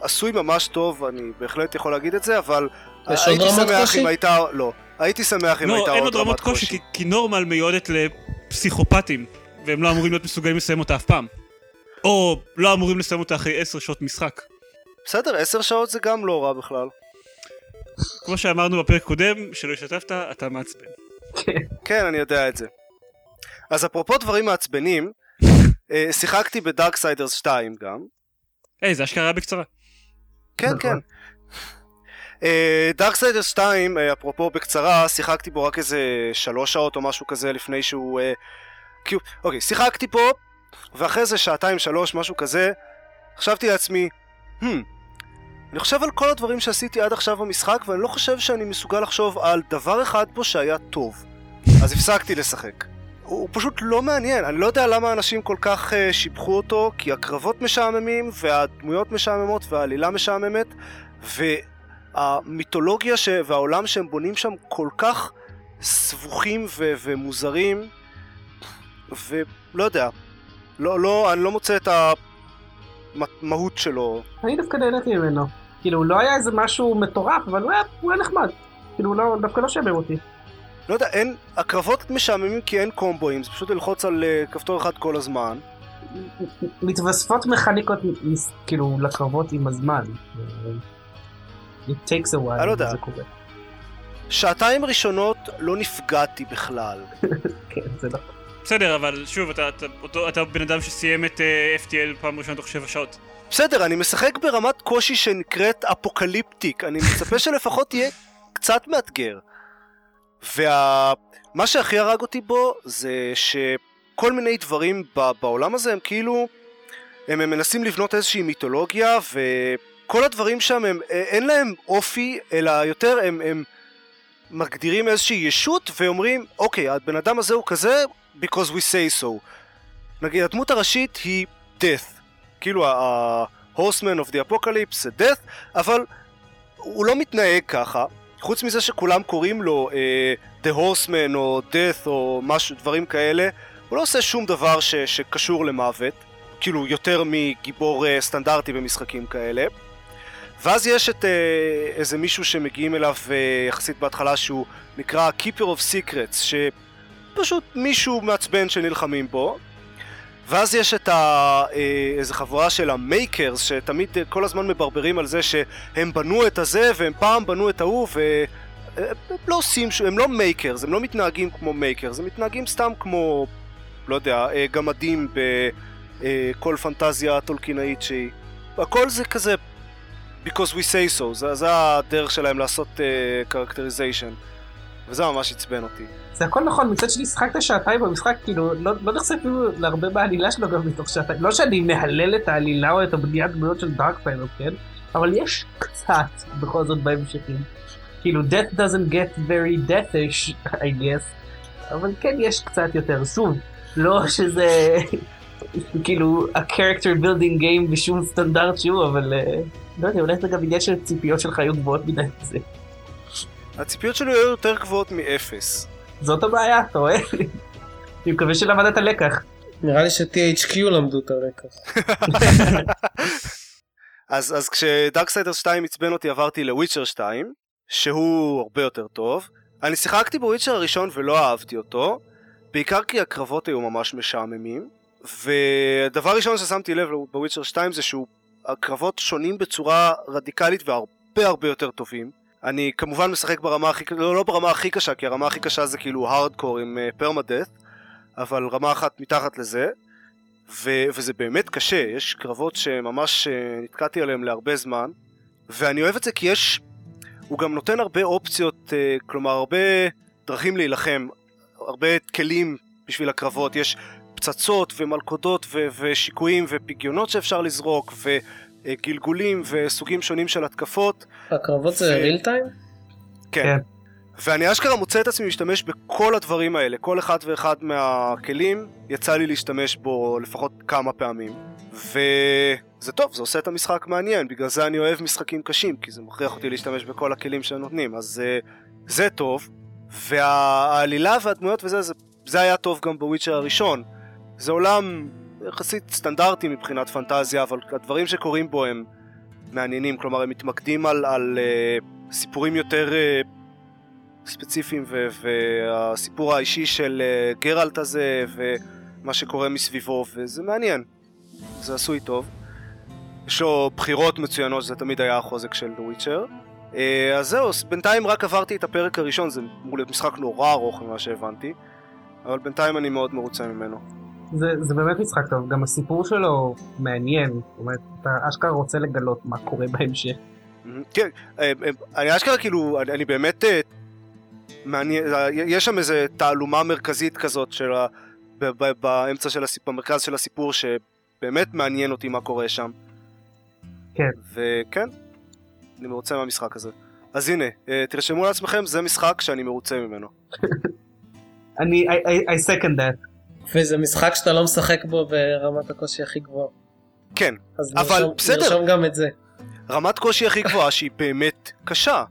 עשוי ממש טוב, אני בהחלט יכול להגיד את זה, אבל עוד הייתי שמח קושי? אם הייתה, לא, הייתי שמח אם לא, הייתה אין עוד עוד רמות קושי, כי- כי נורמל מיועדת לפסיכופטים, והם לא אמורים להיות מסוגלים לסיים אותה אף פעם. או לא אמורים לסיים אותה אחרי 10 שעות משחק. בסדר, עשר שעות זה גם לא רע בכלל. כמו שאמרנו בפרק קודם, שלא השתתפת, אתה מעצבן. כן, אני יודע את זה. אז אפרופו דברים מעצבנים, אה, שיחקתי בדארקסיידרס 2 גם. היי, זה אשכרה בקצרה. כן, נכון. כן. דארקסיידרס 2, אה, אפרופו בקצרה, שיחקתי בו רק איזה שלוש שעות או משהו כזה לפני שהוא... אה, כאילו, אוקיי, שיחקתי פה, ואחרי זה שעתיים שלוש, משהו כזה, חשבתי לעצמי, hmm, אני חושב על כל הדברים שעשיתי עד עכשיו במשחק, ואני לא חושב שאני מסוגל לחשוב על דבר אחד פה שהיה טוב. אז הפסקתי לשחק. הוא, הוא פשוט לא מעניין, אני לא יודע למה אנשים כל כך uh, שיבחו אותו, כי הקרבות משעממים, והדמויות משעממות, והעלילה משעממת, והמיתולוגיה ש... והעולם שהם בונים שם כל כך סבוכים ו... ומוזרים, ולא יודע, לא, לא, אני לא מוצא את המהות שלו. אני דווקא נהניתי ממנו. כאילו, לא היה איזה משהו מטורף, אבל הוא היה, הוא היה נחמד. כאילו, לא, דווקא לא שעמם אותי. לא יודע, אין, הקרבות משעממים כי אין קומבואים, זה פשוט ללחוץ על uh, כפתור אחד כל הזמן. מתווספות מכניקות, כאילו, לקרבות עם הזמן. It takes a while, אני לא יודע. זה קורה. שעתיים ראשונות לא נפגעתי בכלל. כן, זה נכון. בסדר, אבל שוב, אתה, אתה, אותו, אתה בן אדם שסיים את אה, FTL פעם ראשונה תוך 7 שעות. בסדר, אני משחק ברמת קושי שנקראת apocalyptic, אני מצפה שלפחות תהיה קצת מאתגר. ומה שהכי הרג אותי בו זה שכל מיני דברים בעולם הזה הם כאילו, הם, הם מנסים לבנות איזושהי מיתולוגיה וכל הדברים שם הם, אין להם אופי, אלא יותר הם, הם מגדירים איזושהי ישות ואומרים, אוקיי, הבן אדם הזה הוא כזה because we say so. נגיד, הדמות הראשית היא death. כאילו ה-horseman of the apocalypse זה death, אבל הוא לא מתנהג ככה. חוץ מזה שכולם קוראים לו uh, the horseman או death או משהו, דברים כאלה, הוא לא עושה שום דבר ש- שקשור למוות, כאילו יותר מגיבור uh, סטנדרטי במשחקים כאלה. ואז יש את uh, איזה מישהו שמגיעים אליו uh, יחסית בהתחלה שהוא נקרא Keeper of Secrets, שפשוט מישהו מעצבן שנלחמים בו. ואז יש את ה... אה, איזה חבורה של המייקרס שתמיד אה, כל הזמן מברברים על זה שהם בנו את הזה והם פעם בנו את ההוא ו... אה, הם לא עושים, הם לא Makers, הם לא מתנהגים כמו Makers, הם מתנהגים סתם כמו, לא יודע, גמדים בכל פנטזיה טולקינאית שהיא. הכל זה כזה because we say so, זה, זה הדרך שלהם לעשות characterization. וזה ממש עצבן אותי. זה הכל נכון, מצד שני שחקת שעתיים במשחק, כאילו, לא, לא נחשף אפילו להרבה בעלילה שלו גם מתוך שעתיים. לא שאני מהלל את העלילה או את הבניית דמויות של Darksiders, כן? אבל יש קצת בכל זאת בהמשכים. כאילו, death doesn't get very deathish, I guess. אבל כן יש קצת יותר. שוב, לא שזה כאילו ה-character building game בשום סטנדרט שהוא, אבל אה, לא יודע, אולי זה גם עניין של ציפיות שלך היו גבוהות מדי. הציפיות שלי היו יותר גבוהות מאפס. זאת הבעיה, אתה רואה? אני מקווה שלמדת לקח. נראה לי ש-THQ למדו את הלקח. אז, אז כשדארקסיידר 2 עצבן אותי עברתי לוויצ'ר 2, שהוא הרבה יותר טוב. אני שיחקתי בוויצ'ר הראשון ולא אהבתי אותו, בעיקר כי הקרבות היו ממש משעממים. ודבר ראשון ששמתי לב בוויצ'ר 2 זה שהוא, הקרבות שונים בצורה רדיקלית והרבה הרבה יותר טובים. אני כמובן משחק ברמה הכי, לא, לא ברמה הכי קשה, כי הרמה הכי קשה זה כאילו הארדקור עם פרמדט, אבל רמה אחת מתחת לזה. ו- וזה באמת קשה, יש קרבות שממש אה, נתקעתי עליהם להרבה זמן, ואני אוהב את זה כי יש, הוא גם נותן הרבה אופציות, אה, כלומר הרבה דרכים להילחם, הרבה כלים בשביל הקרבות, יש פצצות ומלכודות ו- ושיקויים ופגיונות שאפשר לזרוק, וגלגולים וסוגים שונים של התקפות. הקרבות זה ו- ריל טיים? כן. כן. ואני אשכרה מוצא את עצמי משתמש בכל הדברים האלה, כל אחד ואחד מהכלים יצא לי להשתמש בו לפחות כמה פעמים. וזה טוב, זה עושה את המשחק מעניין, בגלל זה אני אוהב משחקים קשים, כי זה מכריח אותי להשתמש בכל הכלים שהם נותנים, אז uh, זה טוב. והעלילה והדמויות וזה, זה, זה היה טוב גם בוויצ'ר הראשון. זה עולם יחסית סטנדרטי מבחינת פנטזיה, אבל הדברים שקורים בו הם מעניינים, כלומר הם מתמקדים על, על uh, סיפורים יותר uh, ספציפיים ו- והסיפור האישי של uh, גרלט הזה ומה שקורה מסביבו וזה מעניין, זה עשוי טוב. יש לו בחירות מצוינות, זה תמיד היה החוזק של Witcher. Uh, אז זהו, בינתיים רק עברתי את הפרק הראשון, זה משחק נורא ארוך ממה שהבנתי, אבל בינתיים אני מאוד מרוצה ממנו. זה, זה באמת משחק טוב, גם הסיפור שלו מעניין, זאת אומרת, אתה אשכרה רוצה לגלות מה קורה בהמשך. כן, אה, אה, אני אשכרה כאילו, אני, אני באמת אה, מעניין, יש שם איזה תעלומה מרכזית כזאת של ה... באמצע של הסיפור, במרכז של הסיפור שבאמת מעניין אותי מה קורה שם. כן. וכן, אני מרוצה מהמשחק הזה. אז הנה, תרשמו לעצמכם, זה משחק שאני מרוצה ממנו. אני, I, I, I second that. וזה משחק שאתה לא משחק בו ברמת הקושי הכי גבוהה. כן, אז אבל נרשום- בסדר. נרשום גם את זה. רמת קושי הכי גבוהה שהיא באמת קשה.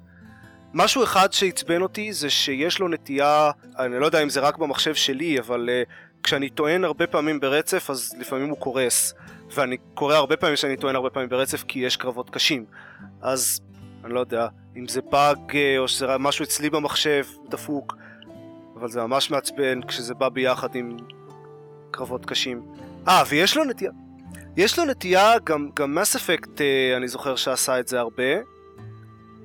משהו אחד שעצבן אותי זה שיש לו נטייה, אני לא יודע אם זה רק במחשב שלי, אבל uh, כשאני טוען הרבה פעמים ברצף אז לפעמים הוא קורס. ואני קורא הרבה פעמים שאני טוען הרבה פעמים ברצף כי יש קרבות קשים. אז אני לא יודע אם זה באג uh, או שזה משהו אצלי במחשב דפוק, אבל זה ממש מעצבן כשזה בא ביחד עם קרבות קשים. אה, ויש לו נטייה... יש לו נטייה, גם, גם מס אפקט אני זוכר שעשה את זה הרבה,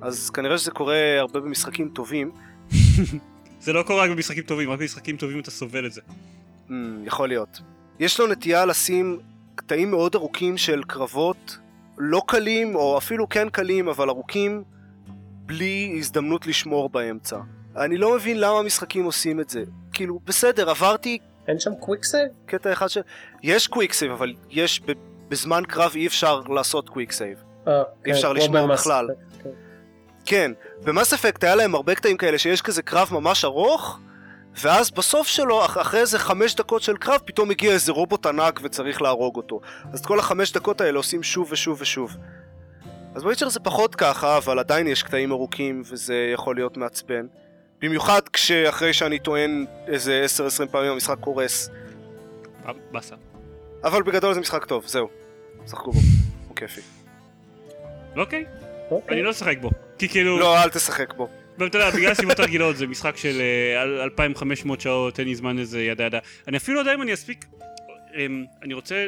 אז כנראה שזה קורה הרבה במשחקים טובים. זה לא קורה רק במשחקים טובים, רק במשחקים טובים אתה סובל את זה. ממ, יכול להיות. יש לו נטייה לשים קטעים מאוד ארוכים של קרבות לא קלים, או אפילו כן קלים, אבל ארוכים, בלי הזדמנות לשמור באמצע. אני לא מבין למה משחקים עושים את זה. כאילו, בסדר, עברתי אין שם quick save? קטע אחד ש... יש quick save, אבל יש, בזמן קרב אי אפשר לעשות quick save. אה, אי אפשר כן, לשמור בכלל. כן. כן, ב Mass Effect היה להם הרבה קטעים כאלה שיש כזה קרב ממש ארוך, ואז בסוף שלו, אח- אחרי איזה חמש דקות של קרב, פתאום מגיע איזה רובוט ענק וצריך להרוג אותו. אז את כל החמש דקות האלה עושים שוב ושוב ושוב. אז ב Witcher זה פחות ככה, אבל עדיין יש קטעים ארוכים וזה יכול להיות מעצבן. במיוחד כשאחרי שאני טוען איזה 10-20 פעמים המשחק קורס. אה, באסה. אבל בגדול זה משחק טוב, זהו. שחקו בו, הוא כיפי. אוקיי, אוקיי. אני לא אשחק בו. כי כאילו, לא, אל תשחק בו. ואתה יודע, בגלל סיבות רגילות זה משחק של אה, על- 2,500 שעות, אין לי זמן לזה, ידה ידה. אני אפילו לא יודע אם אני אספיק... אמ, אני רוצה...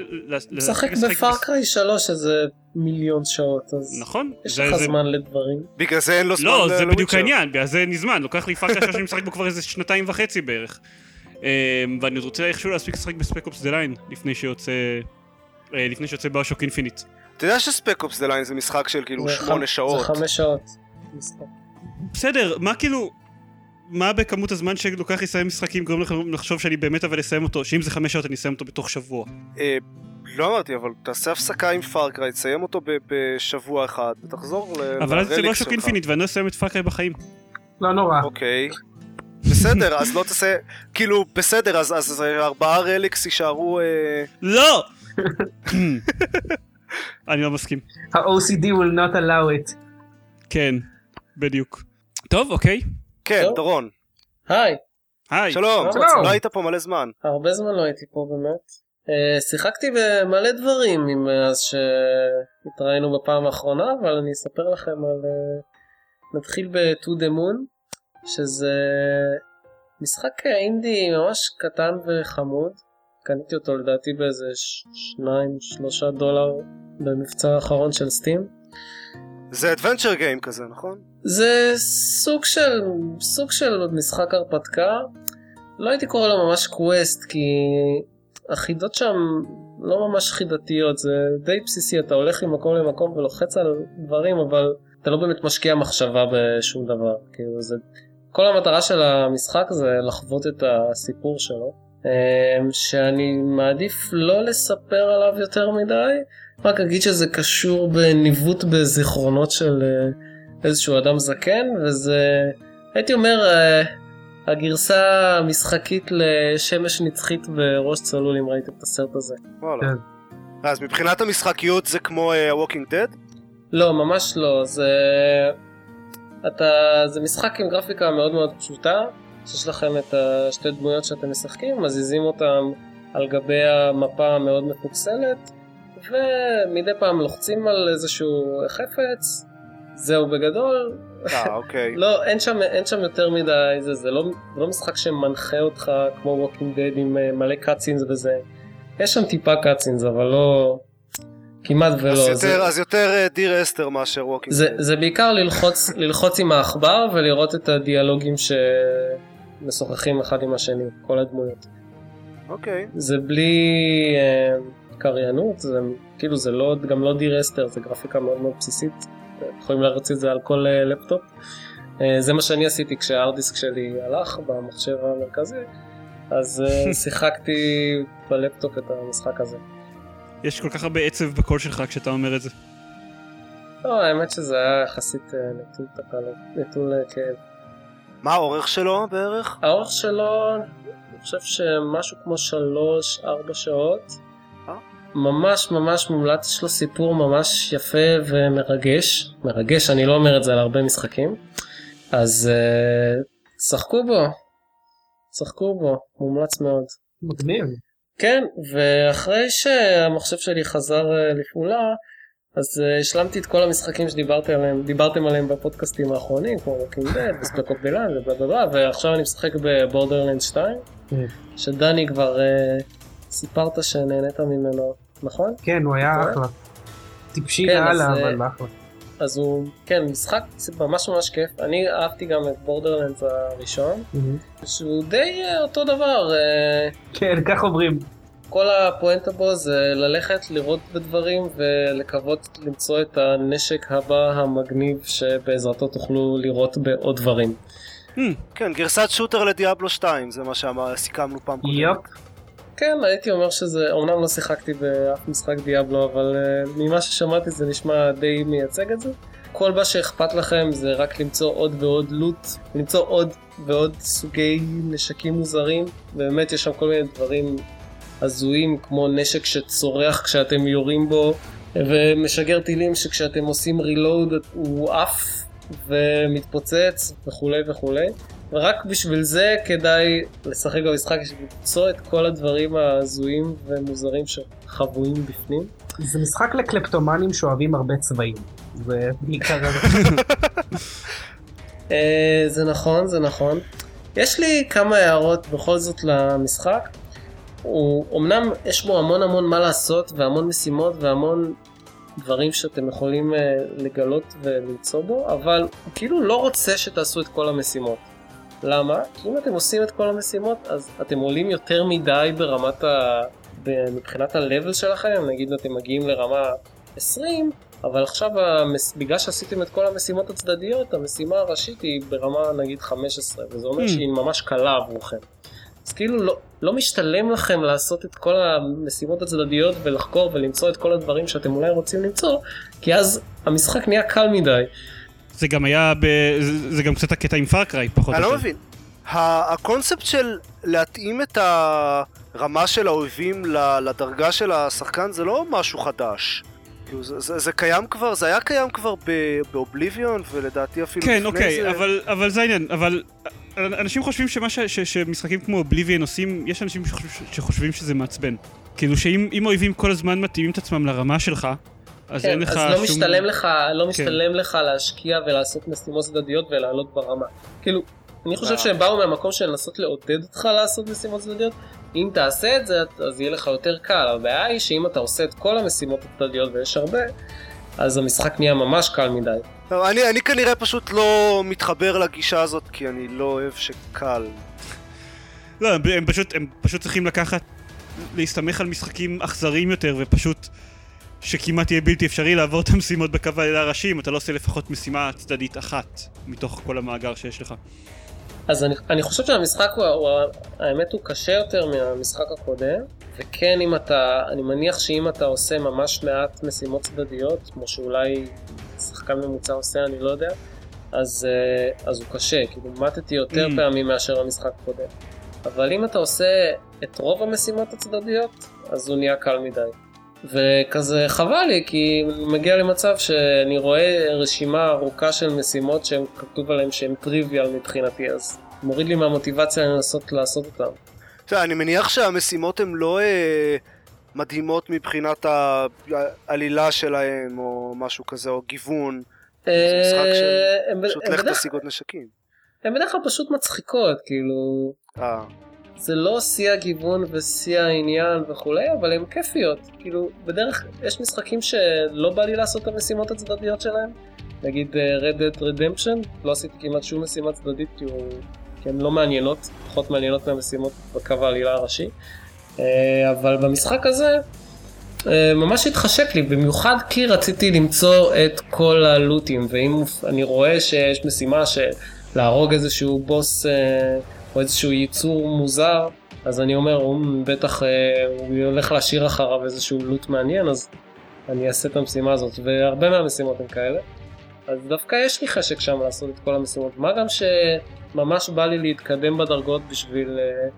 לשחק בפארקריי 3 איזה מיליון שעות, אז נכון. יש לך זמן לדברים. בגלל זה אין לו זמן לא, זה בדיוק. העניין, בגלל זה אין לי זמן, לוקח לי Far Cry שאני משחק בו כבר איזה שנתיים וחצי בערך. אמ, ואני רוצה איכשהו להספיק לשחק ב Spec Ops: The Line לפני שיוצא... אה, לפני שיוצא BioShock Infinite. אתה יודע ש Spec Ops: The Line זה משחק של כאילו שמונה שעות. זה חמש שעות. בסדר, מה כאילו... מה בכמות הזמן שלוקח לסיים משחקים גורם לך לחשוב שאני באמת אבל אסיים אותו, שאם זה חמש שעות אני אסיים אותו בתוך שבוע. אה, לא אמרתי, אבל תעשה הפסקה עם Far Cry, תסיים אותו בשבוע אחד, ותחזור ל- אבל אז זה ל relics BioShock שלך. Infinite ואני לא אסיים את Far Cry בחיים. לא נורא. אוקיי. בסדר, אז לא תעשה... כאילו, בסדר, אז- אז ארבעה relics יישארו... אה, לא! אני לא מסכים. ה-OCD will not allow it. כן, בדיוק. טוב, אוקיי. כן, טוב. דורון. היי, היי. שלום, שלום. לא היית פה מלא זמן. הרבה זמן לא הייתי פה באמת. אה, שיחקתי במלא דברים מאז שהתראינו בפעם האחרונה, אבל אני אספר לכם על... אה, נתחיל ב-To the Moon, שזה משחק אינדי ממש קטן וחמוד. קניתי אותו לדעתי באיזה 2-3 דולר במבצע האחרון של סטים. זה אדוונצ'ר גיים כזה, נכון? זה סוג של סוג של משחק הרפתקה לא הייתי קורא לו ממש קווסט כי החידות שם לא ממש חידתיות, זה די בסיסי, אתה הולך ממקום למקום ולוחץ על דברים, אבל אתה לא באמת משקיע מחשבה בשום דבר. כאילו זה... כל המטרה של המשחק זה לחוות את הסיפור שלו, אמ, שאני מעדיף לא לספר עליו יותר מדי, רק אגיד שזה קשור בניווט בזיכרונות של אה, איזשהו אדם זקן, וזה, הייתי אומר, אה, הגרסה המשחקית לשמש נצחית בראש צלול, אם ראיתם את הסרט הזה. וואלה. כן. אז מבחינת המשחקיות זה כמו uh, Walking Dead? לא, ממש לא, זה... אתה... זה משחק עם גרפיקה מאוד מאוד פשוטה, שיש לכם את השתי דמויות שאתם משחקים, מזיזים אותם על גבי המפה המאוד מפוקסלת, ומדי פעם לוחצים על איזשהו חפץ, זהו בגדול. אה, אוקיי. לא, אין שם, אין שם יותר מדי, זה, זה, לא, זה לא משחק שמנחה אותך כמו Walking Dead עם אה, מלא קאצינס וזה. יש שם טיפה קאצינס, אבל לא... כמעט ולא. אז יותר, זה, אז יותר אה, דיר אסתר מאשר Walking זה, Dead. זה בעיקר ללחוץ, ללחוץ עם העכבר ולראות את הדיאלוגים שמשוחחים אחד עם השני, כל הדמויות. אוקיי. זה בלי אה, קריינות, זה כאילו זה לא, גם לא Dear Esther, זה גרפיקה מאוד מאוד בסיסית. יכולים להריץ את זה על כל אה, לפטופ. אה, זה מה שאני עשיתי כשהארדיסק שלי הלך במחשב המרכזי, אז אה, שיחקתי בלפטופ את המשחק הזה. יש כל כך הרבה עצב בקול שלך כשאתה אומר את זה. לא, האמת שזה היה יחסית נטול תקלות, נטול כאב. מה האורך שלו בערך? האורך שלו, אני חושב שמשהו כמו שלוש, ארבע שעות. ממש ממש מומלץ, יש לו סיפור ממש יפה ומרגש. מרגש, אני לא אומר את זה על הרבה משחקים. אז uh, שחקו בו. שחקו בו, מומלץ מאוד. מגניב. כן, ואחרי שהמחשב שלי חזר uh, לפעולה, אז uh, השלמתי את כל המשחקים שדיברתם עליהם, דיברתם עליהם בפודקאסטים האחרונים, כמו Walking Dead וספק אוף דלן ובלה בלה בלה, ועכשיו אני משחק בבורדרלנד 2, כן. שדני כבר uh, סיפרת שנהנית ממנו, נכון? כן, הוא היה זה? אחלה. טיפשי כן, אז, לאללה, אה, אבל אחלה. אז הוא, כן, משחק ממש ממש כיף. אני אהבתי גם את בורדרלנד הראשון, מהמם. שהוא די uh, אותו דבר. Uh, כן, כך אומרים. כל הפואנטה בו זה ללכת לראות בדברים ולקוות למצוא את הנשק הבא המגניב שבעזרתו תוכלו לראות בעוד דברים. Hmm, כן, גרסת שוטר לדיאבלו 2, זה מה שסיכמנו פעם קודמת. יופ. כן, הייתי אומר שזה, אומנם לא שיחקתי באף משחק דיאבלו, אבל uh, ממה ששמעתי זה נשמע די מייצג את זה. כל מה שאכפת לכם זה רק למצוא עוד ועוד לוט, למצוא עוד ועוד סוגי נשקים מוזרים, ובאמת יש שם כל מיני דברים הזויים, כמו נשק שצורח כשאתם יורים בו, ומשגר טילים שכשאתם עושים רילוד הוא עף ומתפוצץ וכולי וכולי. ורק בשביל זה כדאי לשחק במשחק, בשביל למצוא את כל הדברים ההזויים ומוזרים שחבויים בפנים. זה משחק לקלפטומנים שאוהבים הרבה צבעים. זה בעיקר... אה, זה נכון, זה נכון. יש לי כמה הערות בכל זאת למשחק. הוא, אמנם יש בו המון המון מה לעשות והמון משימות והמון דברים שאתם יכולים אה, לגלות ולמצוא בו, אבל הוא כאילו לא רוצה שתעשו את כל המשימות. למה? כי אם אתם עושים את כל המשימות, אז אתם עולים יותר מדי ברמת ה... מבחינת ה-level שלכם, נגיד אתם מגיעים לרמה 20, אבל עכשיו המס... בגלל שעשיתם את כל המשימות הצדדיות, המשימה הראשית היא ברמה נגיד 15, וזה אומר Hmm. שהיא ממש קלה עבורכם. אז כאילו לא, לא משתלם לכם לעשות את כל המשימות הצדדיות ולחקור ולמצוא את כל הדברים שאתם אולי רוצים למצוא, כי אז המשחק נהיה קל מדי. זה גם היה, ב... זה- זה גם קצת הקטע עם Far Cry, פחות אני או לא יותר. מבין. ה- הקונספט של להתאים את הרמה של האויבים לדרגה של השחקן זה לא משהו חדש. כאילו, זה, זה, זה קיים כבר, זה היה קיים כבר ב Oblivion ולדעתי אפילו כן, לפני אוקיי, זה. אבל, אבל זה העניין, אבל אנשים חושבים שמה ש, ש, שמשחקים כמו Oblivion עושים, יש אנשים שחושבים, שחושבים שזה מעצבן. כאילו שאם אם אויבים כל הזמן מתאימים את עצמם לרמה שלך, אז כן, אין לך אז שום... לא משתלם לך, לא משתלם לך להשקיע ולעשות משימות צדדיות ולעלות ברמה. כאילו, אני חושב אה. שהם באו מהמקום של לנסות לעודד אותך לעשות משימות צדדיות. אם תעשה את זה, אז יהיה לך יותר קל. הבעיה היא שאם אתה עושה את כל המשימות הצדדיות, ויש הרבה, אז המשחק נהיה ממש קל מדי. לא, אני, אני כנראה פשוט לא מתחבר לגישה הזאת כי אני לא אוהב שקל. לא, הם, הם, פשוט, הם פשוט צריכים לקחת להסתמך על משחקים אכזריים יותר ופשוט שכמעט יהיה בלתי אפשרי לעבור את המשימות בקו העלילה הראשי אם אתה לא עושה לפחות משימה צדדית אחת מתוך כל המאגר שיש לך. אז אני, אני חושב שהמשחק הוא, הוא, האמת הוא קשה יותר מהמשחק הקודם, וכן אם אתה, אני מניח שאם אתה עושה ממש מעט משימות צדדיות, כמו שאולי שחקן ממוצע עושה, אני לא יודע, אז, אה, אז הוא קשה, כאילו מתתי יותר Mm. פעמים מאשר המשחק הקודם. אבל אם אתה עושה את רוב המשימות הצדדיות, אז הוא נהיה קל מדי. וכזה חבל לי, כי מגיע למצב שאני רואה רשימה ארוכה של משימות שהם כתוב עליהם שהם טריוויאל מבחינתי, אז מוריד לי מהמוטיבציה לנסות לעשות אותם. תראה, אני מניח שהמשימות הן לא אה, מדהימות מבחינת העלילה שלהם, או משהו כזה, או גיוון. זה משחק של- אה, פשוט לך תשיג עוד נשקים. הם בדרך כלל פשוט מצחיקות, כאילו... אה, זה לא שיא הגיוון ושיא העניין וכולי, אבל הן כיפיות. כאילו, בדרך, יש משחקים שלא בא לי לעשות את המשימות הצדדיות שלהם. נגיד אה, Red Dead Redemption, לא עשיתי כמעט שום משימה צדדית כי, הוא... כי הן לא מעניינות, פחות מעניינות מהמשימות בקו העלילה הראשי. אה, אבל במשחק הזה, אה, ממש התחשק לי, במיוחד כי רציתי למצוא את כל הלוטים, ואם אני רואה שיש משימה של להרוג איזשהו בוס או איזשהו ייצור מוזר, אז אני אומר, הוא בטח אה, הוא הולך להשאיר אחריו איזשהו לוט מעניין, אז אני אעשה את המשימה הזאת, והרבה מהמשימות הן כאלה. אז דווקא יש לי חשק שם לעשות את כל המשימות, מה גם שממש בא לי להתקדם בדרגות בשביל אה,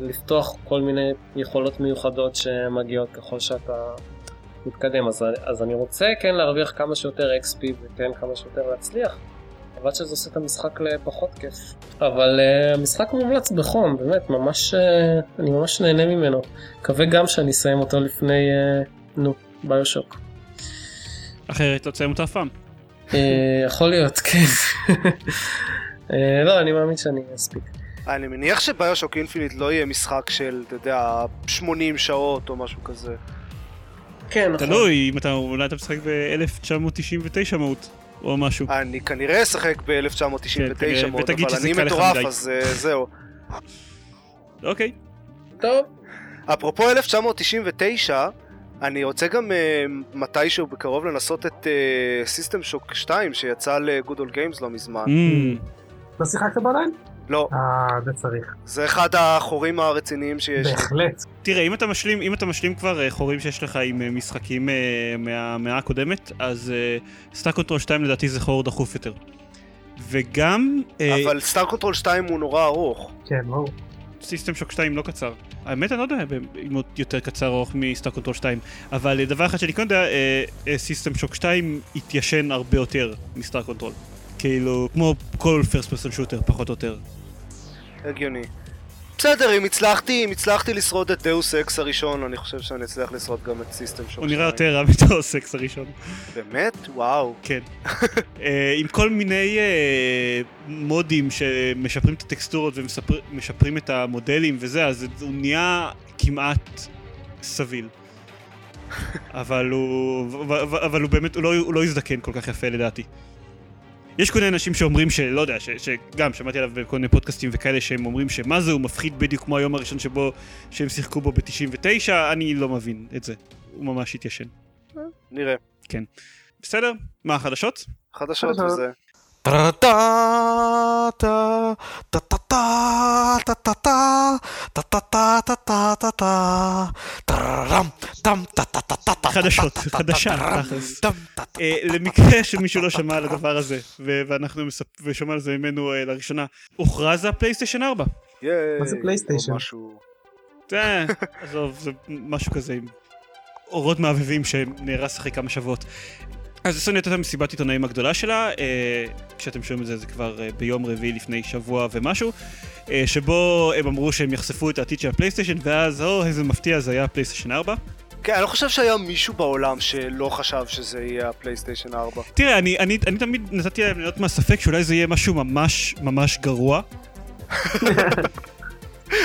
לפתוח כל מיני יכולות מיוחדות שמגיעות ככל שאתה מתקדם, אז, אז אני רוצה כן להרוויח כמה שיותר XP וכן כמה שיותר להצליח. אבל שזה עושה את המשחק לפחות כיף. אבל uh, המשחק מומלץ בחום, באמת, ממש, uh, אני ממש נהנה ממנו. מקווה גם שאני אסיים אותו לפני, uh, נו, ביושוק. אחרת לא תסיים אותו אף פעם. uh, יכול להיות, כן. uh, לא, אני מאמין שאני אספיק. אני מניח שביושוק אינפיניט לא יהיה משחק של, אתה יודע, 80 שעות או משהו כזה. כן, נכון. תלוי אם אתה אולי אתה משחק ב-1999 מהות או משהו. אני כנראה אשחק כן, ב-1999 כנראה, מאוד, אבל אני מטורף. אז אה, זהו. אוקיי. טוב, אפרופו 1999, אני רוצה גם אה, מתישהו בקרוב לנסות את System Shock 2 שיצא ל Good Old Games לא מזמן. ממ. לא שיחקת בו עדיין? לא, אה, זה צריך. זה אחד החורים הרציניים שיש. בהחלט. תראה, אם אתה משלים, אם אתה משלים כבר אה, חורים שיש לך עם אה, משחקים אה, מהמאה הקודמת, אז Star Control 2 לדעתי זה חור דחוף יותר. וגם אבל Star Control 2 הוא נורא ארוך. כן, ברור. System Shock 2 לא קצר. האמת אני לא יודע אם הוא יותר קצר או ארוך מ Star Control 2, אבל דבר אחד שאני כן יודע, System Shock 2 התיישן הרבה יותר מ Star Control. כאילו, כמו כל first person shooter, פחות או יותר. הגיוני. בסדר, אם הצלחתי, אם הצלחתי לשרוד את Deus Ex הראשון, אני חושב שאני אצליח לשרוד גם את System Shock 2. הוא נראה יותר רע מתור סקס הראשון. באמת? וואו. כן. אה, עם כל מיני אה, מודים שמשפרים את הטקסטורות ומשפרים את המודלים וזה, אז הוא נהיה כמעט סביל. אבל הוא, אבל אבל הוא באמת, הוא לא, הוא לא הזדקן כל כך יפה לדעתי. יש כל מיני אנשים שאומרים שלא יודע, ש, שגם שמעתי עליו בכל מיני פודקאסטים וכאלה שהם אומרים שמה זה, הוא מפחיד בדיוק כמו היום הראשון שבו, שהם שיחקו בו ב-99, אני לא מבין את זה. הוא ממש התיישן. נראה. בסדר? מה החדשות? חדשות חדשות. וזה. חדשות, חדשה, תכלס. למקרה שמישהו לא שמע על הדבר הזה, ואנחנו ושומע על זה ממנו לראשונה, הוכרז הפלייסטיישן 4. ייי. מה זה פלייסטיישן? עזוב, זה משהו כזה עם אורות מהבהבים שנהרס אחרי כמה שבועות. אז סוני הייתה את המסיבת עיתונאים הגדולה שלה, אה, כשאתם שומעים את זה זה כבר אה, ביום רביעי לפני שבוע ומשהו, אה, שבו הם אמרו שהם יחשפו את העתיד של הפלייסטיישן, ואז, או, איזה מפתיע, זה היה הפלייסטיישן 4. כן, אני לא חושב שהיה מישהו בעולם שלא חשב שזה יהיה הפלייסטיישן 4. תראה, אני, אני, אני תמיד נתתי להם להיות מהספק שאולי זה יהיה משהו ממש ממש גרוע.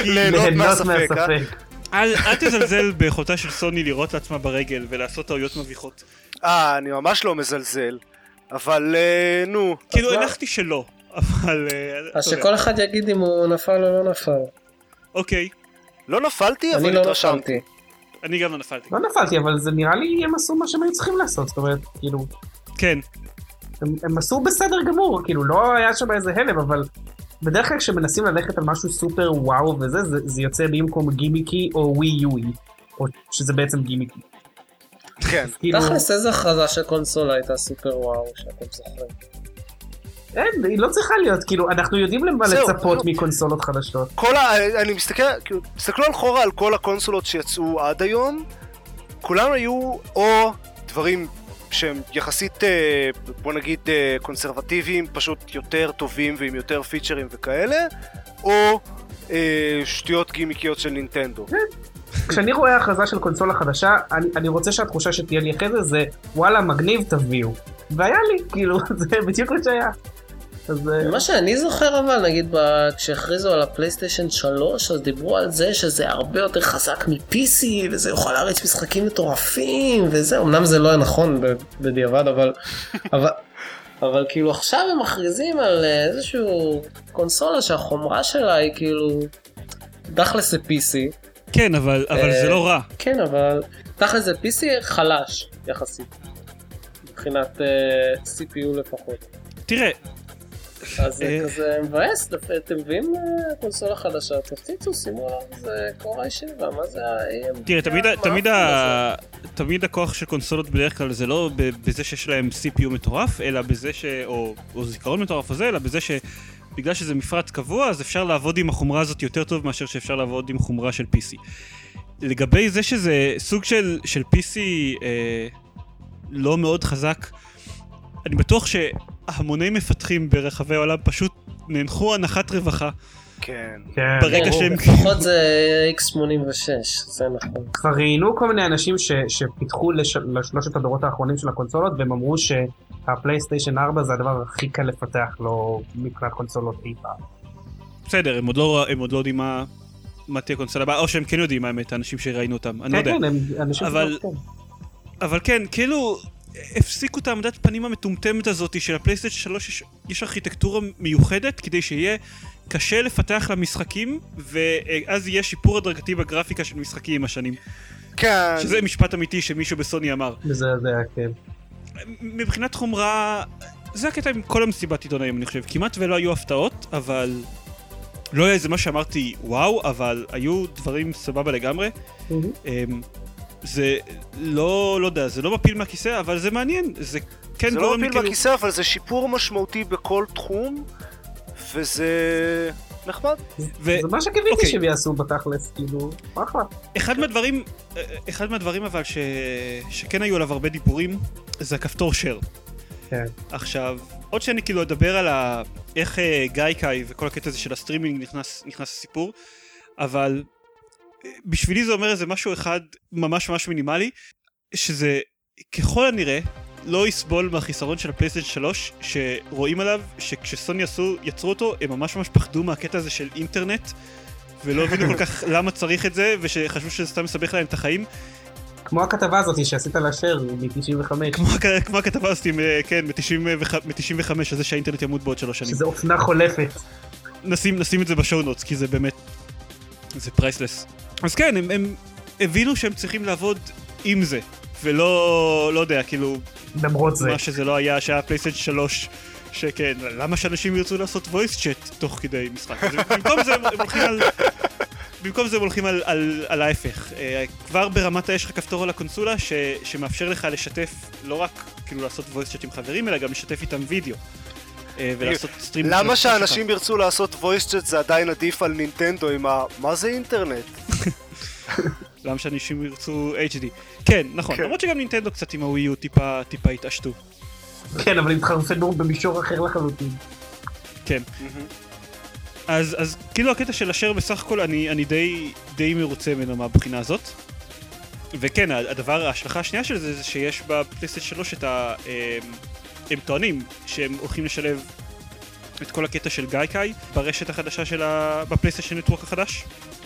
ליהנות מהספק, אה? אל, אל תזלזל ביכולתה של סוני לירות לעצמה ברגל ולעשות טעויות מביכות. אה, אני ממש לא מזלזל. אבל אה, נו. כאילו מה? הנחתי שלא, אבל... אה, אז. שכל אחד יגיד אם הוא נפל או לא נפל. אוקיי. לא נפלתי, אבל אני לא התרשמתי. אני גם לא נפלתי. לא נפלתי, אבל זה נראה לי הם עשו מה שהם היו צריכים לעשות, זאת אומרת, כאילו, כן, הם, הם עשו בסדר גמור, כאילו, לא היה שם איזה הלם, אבל בדרך כלל כשמנסים ללכת על משהו סופר וואו וזה, זה, זה יוצא במקום גימיקי או ווי יואי, או שזה בעצם גימיקי. כן. כאילו, תכלס איזה הכרזה של קונסולה הייתה סופר וואו שאתם זוכרים. אין, היא לא צריכה להיות, כאילו, אנחנו יודעים למה לצפות. מקונסולות חדשות. כל ה... אני מסתכל, כאילו, תסתכלו אחורה על כל הקונסולות שיצאו עד היום, כולם היו או דברים שהם יחסית, אה, בוא נגיד, אה, קונסרבטיביים, פשוט יותר טובים ועם יותר פיצ'רים וכאלה, או אה, שטויות גימיקיות של נינטנדו. כשאני רואה הכרזה של קונסולה חדשה, אני, אני רוצה שהתחושה שתהיה לי אחרי זה, זה וואלה מגניב תביאו. והיה לי, כאילו, זה בדיוק מה שהיה. אז אה, מה שאני זוכר אבל נגיד ב- כשהכריזו על הפלייסטיישן 3 אז דיברו על זה שזה הרבה יותר חזק מ-PC וזה יוכל להריץ משחקים מטורפים וזה אמנם זה לא היה נכון בדיעבד אבל אבל אבל כאילו עכשיו הם מכריזים על אה, איזשהו קונסולה שהחומרה שלה היא כאילו תכלס זה PC כן, אבל, אבל זה אה, לא רע. כן אבל תכלס זה PC חלש יחסית מבחינת אה, CPU לפחות. תראה, אז זה אה. כזה מבאס, אתם מביאים אה, קונסולה חדשה, תפציצו, שימו עליו איזה קורה i7, מה זה ה-AM? תראה, תמיד, הכוח של קונסולות בדרך כלל זה לא בזה שיש להם CPU מטורף, אלא בזה ש... או, זיכרון מטורף או זה, אלא בזה שבגלל שזה מפרט קבוע, אז אפשר לעבוד עם החומרה הזאת יותר טוב מאשר שאפשר לעבוד עם חומרה של PC. לגבי זה שזה סוג של, של PC אה, לא מאוד חזק, אני בטוח שהמוני מפתחים ברחבי העולם פשוט נאנחו הנחת רווחה כן. כן. ברגע שהם... לפחות זה x86, זה נכון. כבר ראיינו כל מיני אנשים ש, שפיתחו לש, לשלושת הדורות האחרונים של הקונסולות, והם אמרו שהפלייסטיישן 4 זה הדבר הכי קל לפתח לו מבחינת קונסולות אי פעם. בסדר, הם עוד לא, הם עוד לא יודעים מה, מה תהיה קונסולה הבאה, או שהם כן יודעים האמת, האנשים שראינו אותם, אני לא כן, יודע. כן, הם אנשים... אבל- כן. אבל כן, כאילו, הפסיקו את העמדת פנים המטומטמת הזאת של הפלייסטיישן 3, יש, יש ארכיטקטורה מיוחדת כדי שיהיה קשה לפתח למשחקים, ואז יהיה שיפור הדרגתי בגרפיקה של משחקים עם השנים. כן. שזה משפט אמיתי שמישהו בסוני אמר. מזעזע, כן. מבחינת חומרה, זה הקטע עם כל המסיבת עיתונאים, אני חושב. כמעט ולא היו הפתעות, אבל... לא היה איזה מה שאמרתי וואו, אבל היו דברים סבבה לגמרי. מהמם. אמ, זה לא, לא יודע, זה לא מפיל מהכיסא, אבל זה מעניין. זה כן זה לא מפיל כאילו... בכיסא, אבל זה שיפור משמעותי בכל תחום, וזה נחמד. ו- זה מה שקיוויתי אוקיי. שהם יעשו בתכלס, כאילו, אחלה. אחד מהדברים, אה, אחד מהדברים אבל ש... שכן היו עליו הרבה דיבורים, זה הכפתור share. כן. עכשיו, עוד שאני כאילו אדבר על ה... איך אה, Gaikai וכל הקטע הזה של הסטרימינג נכנס, נכנס לסיפור, אבל אה, בשבילי זה אומר איזה משהו אחד ממש ממש מינימלי, שזה ככל הנראה לא יסבול מהחיסרון של הפלייסטיישן 3, שרואים עליו שכשסוני עשו, יצרו אותו, הם ממש ממש פחדו מהקטע הזה של אינטרנט, ולא הבינו כל כך למה צריך את זה, ושחשבו שזה סתם מסבך להם את החיים. כמו הכתבה הזאת שעשית לה share מ-95, כמו, כמו הכתבה הזאת, אה, כן, מ-95, על זה שהאינטרנט ימות בעוד שלוש שנים. שזה אופנה חולפת. נשים, נשים את זה ב show notes, כי זה באמת, זה priceless. אז כן, הם, הם הבינו שהם צריכים לעבוד עם זה, ולא, לא יודע, כאילו, למרות זה. מה שזה לא היה, שהיה פלייסטיישן 3, שכן, למה שאנשים ירצו לעשות voice chat תוך כדי משחק? במקום זה הם הולכים על... במקום זה הם הולכים על, על, על ההפך. אה, כבר ברמת האש לך כפתור על הקונסולה ש, שמאפשר לך לשתף, לא רק כאילו לעשות voice chat עם חברים, אלא גם לשתף איתם וידאו. אה, ולעשות סטרים. למה. שאנשים ירצו לעשות voice chat זה עדיין עדיף על נינטנדו עם ה... מה זה אינטרנט? למה שאנשים ירצו HD. כן, נכון, כן. למרות שגם נינטנדו קצת עם הווי יו טיפה, טיפה התעשתו. כן, אבל התחרפנו במישור אחר לחלוטין. כן. אז, אז כאילו הקטע של אשר בסך הכל אני, אני די, די מרוצה ממנו מהבחינה הזאת. וכן, הדבר, ההשלכה השנייה של זה זה שיש בפלייסטיישן 3 את ה... הם, הם טוענים שהם הולכים לשלב את כל הקטע של גייקאי ברשת החדשה של ה... בפלייסטיישן נטוורק החדש.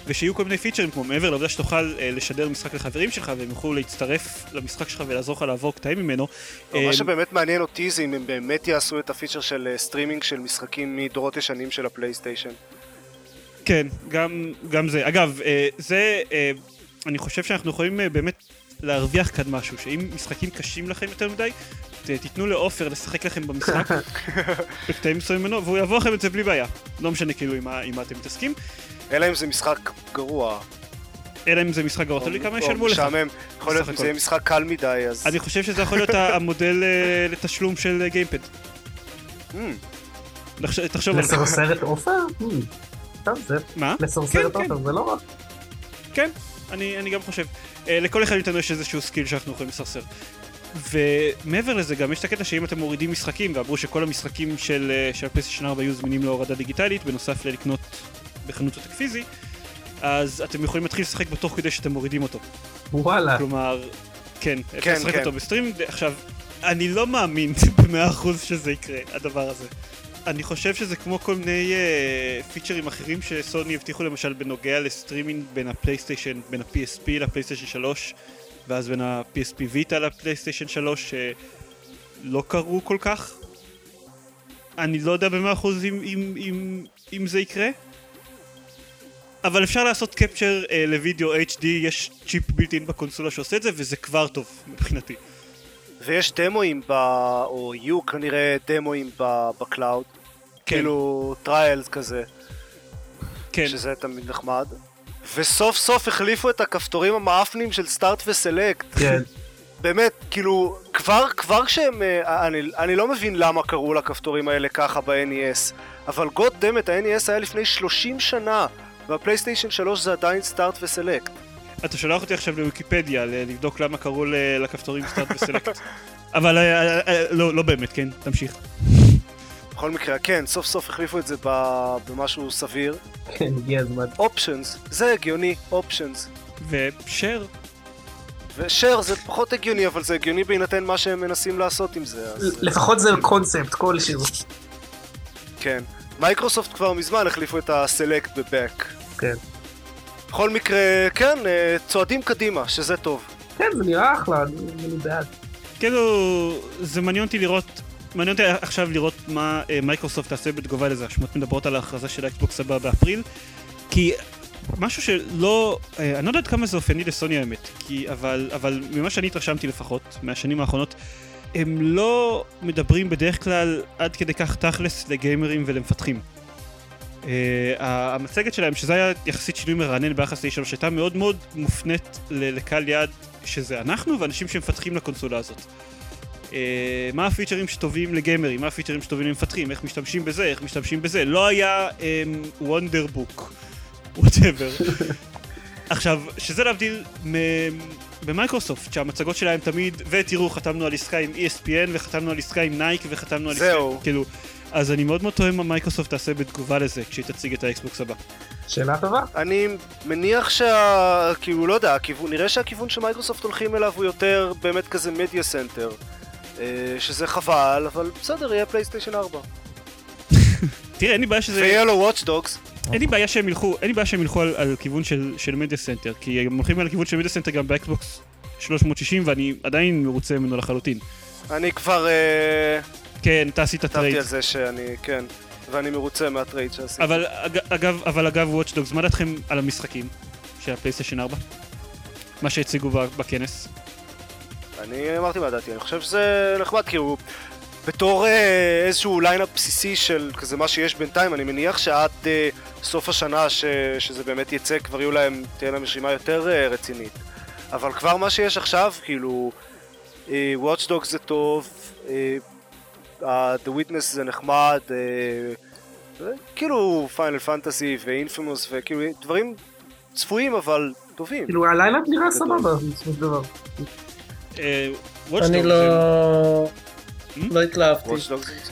ושיהיו כל מיני פיצ'רים כמו מעבר לעובדה שתוכל אה, לשדר משחק לחברים שלך והם יוכלו להצטרף למשחק שלך ולעזור לך לעבור קטעים ממנו. לא, אה, מה שבאמת מעניין אותי זה אם הם באמת יעשו את הפיצ'ר של אה, סטרימינג של משחקים מדורות ישנים של הפלייסטיישן. כן, גם, גם זה. אגב, אה, זה, אה, אני חושב שאנחנו יכולים אה, באמת להרוויח כאן משהו, שאם משחקים קשים לכם יותר מדי, ת, תיתנו לעופר לשחק לכם במשחק, בקטעים מסוימים ממנו, והוא יעבור לכם את זה בלי בעיה. לא משנה כאילו עם מה אתם מתעסקים, אלא אם זה משחק גרוע. אלא אם זה משחק גרוע, תלוי כמה ישלמו לך. משעמם. יכול להיות אם זה. יהיה משחק קל מדי, אז... אני חושב שזה יכול להיות המודל אה, לתשלום של אה, גיימפוד. המ, תחשוב על זה. לסרסר את עופר? המ. מה? לסרסר כן, את עופר, זה לא רע. כן, אני, גם חושב. אה, לכל אחד מאיתנו יש איזשהו סקיל שאנחנו יכולים לסרסר. ומעבר לזה גם יש את הקטע שאם אתם מורידים משחקים, ואמרו שכל המשחקים של, של הפלייסטיישן 4 יהיו זמינים להורדה דיגיטלית, בנוסף ללקנות בחנות עותק פיזי, אז אתם יכולים להתחיל לשחק בו תוך כדי שאתם מורידים אותו. וואלה. כלומר, כן, אפשר כן, לשחק כן. אותו ב stream. עכשיו, אני לא מאמין במאה אחוז שזה יקרה, הדבר הזה. אני חושב שזה כמו כל מיני אה, פיצ'רים אחרים שסוני הבטיחו למשל בנוגע לסטרימינג בין הפלייסטיישן, בין ה-PSP לפלייסטיישן 3 ואז בין ה-PSP Vita לפלייסטיישן 3 שלא קרו כל כך. אני לא יודע במאה אחוז אם, אם, אם, אם זה יקרה. אבל אפשר לעשות capture אה, לוידאו HD, יש צ'יפ built-in בקונסולה שעושה את זה וזה כבר טוב מבחינתי. ויש דמואים ב... או יהיו כנראה דמואים ב- cloud. כן. כאילו trials כזה, כן, שזה תמיד נחמד. וסוף סוף החליפו את הכפתורים המאפנים של start ו select. כן. באמת, כאילו, כבר, כבר כשהם... אה, אני, אני לא מבין למה קראו לכפתורים האלה ככה ב-NES, אבל God damn it, ה-NES היה לפני 30 שנה, והפלייסטיישן 3 זה עדיין start ו select. אתה שולח אותי עכשיו לוויקיפדיה לבדוק למה קראו לכפתורים start ו select. אבל אה, אה, אה, לא, לא באמת, כן, תמשיך. בכל מקרה, כן, סוף סוף החליפו את זה ב- במשהו סביר. כן, הגיע הזמן. options, זה הגיוני, options. ו share, ו share זה פחות הגיוני, אבל זה הגיוני בהינתן מה שהם מנסים לעשות עם זה, אז לפחות זה קונספט כלשהו. כן. מייקרוסופט כבר מזמן החליפו את ה select ב back. כן. בכל מקרה, כן, אה, צועדים קדימה, שזה טוב. כן, זה נראה אחלה, אני בעד. כאילו, זה מעניין אותי לראות, מעניין אותי עכשיו לראות מה אה, מייקרוסופט תעשה בתגובה לזה. השמועות מדברות על ההכרזה של האקסבוקס הבא באפריל, כי משהו שלא, אה, אני לא יודע עד כמה זה אופייני לסוני האמת, כי, אבל, אבל ממה שאני התרשמתי לפחות, מהשנים האחרונות, הם לא מדברים בדרך כלל עד כדי כך תכלס לגיימרים ולמפתחים. אה, המצגת שלהם, שזה היה יחסית שינוי מרענן ביחס ל-3, הייתה מאוד מאוד מופנית לקהל יעד שזה אנחנו ואנשים שמפתחים לקונסולה הזאת. אה, מה הפיצ'רים שטובים לגיימרים, מה הפיצ'רים שטובים למפתחים, איך משתמשים בזה, איך משתמשים בזה. לא היה Wonderbook, whatever. עכשיו, שזה להבדיל מ- במייקרוסופט, שהמצגות שלהם תמיד, ותראו, חתמנו על עסקה עם ESPN, וחתמנו על עסקה עם נייק, וחתמנו על עסקה... זהו. כאילו, אז אני מאוד מאוד תוהה מה מייקרוסופט תעשה בתגובה לזה, כשהיא תציג את האקסבוקס הבא. שאלה טובה. אני מניח שה... כאילו, לא יודע, הכיוון, נראה שהכיוון שמייקרוסופט הולכים אליו הוא יותר באמת כזה media center. אה, שזה חבל, אבל בסדר, יהיה פלייסטיישן 4. תראה, אין לי בעיה שזה... ויהיה לו Watch Dogs. אין לי בעיה שהם ילכו, אין לי בעיה שהם ילכו על, על כיוון של, של media center, כי הם הולכים על כיוון של media center גם באקסבוקס 360 ואני עדיין מרוצה ממנו לחלוטין. אני כבר אה, כן, אתה עשית כתבתי trade. על זה שאני, כן, ואני מרוצה מה trade שעשיתי. אבל אג- אגב, אבל אגב Dogs, מה דעתכם על המשחקים של הפלייסטיישן 4? מה שהציגו בכנס. אני אמרתי מה דעתי, אני חושב שזה נחמד, כאילו, בתור אה, איזשהו lineup בסיסי של כזה מה שיש בינתיים, אני מניח שעד אה, סוף השנה, ש, שזה באמת יצא, כבר יהיו להם, תהיה להם רשימה יותר אה, רצינית. אבל כבר מה שיש עכשיו, כאילו, אה, Watch Dogs זה טוב, אה, אה, The Witness זה נחמד, אה, אה, כאילו Final Fantasy ו Infamous וכאילו דברים צפויים אבל טובים. כאילו ה lineup נראה. סבבה, בסופו של דבר. אה, אני לא... לא התלהבתי.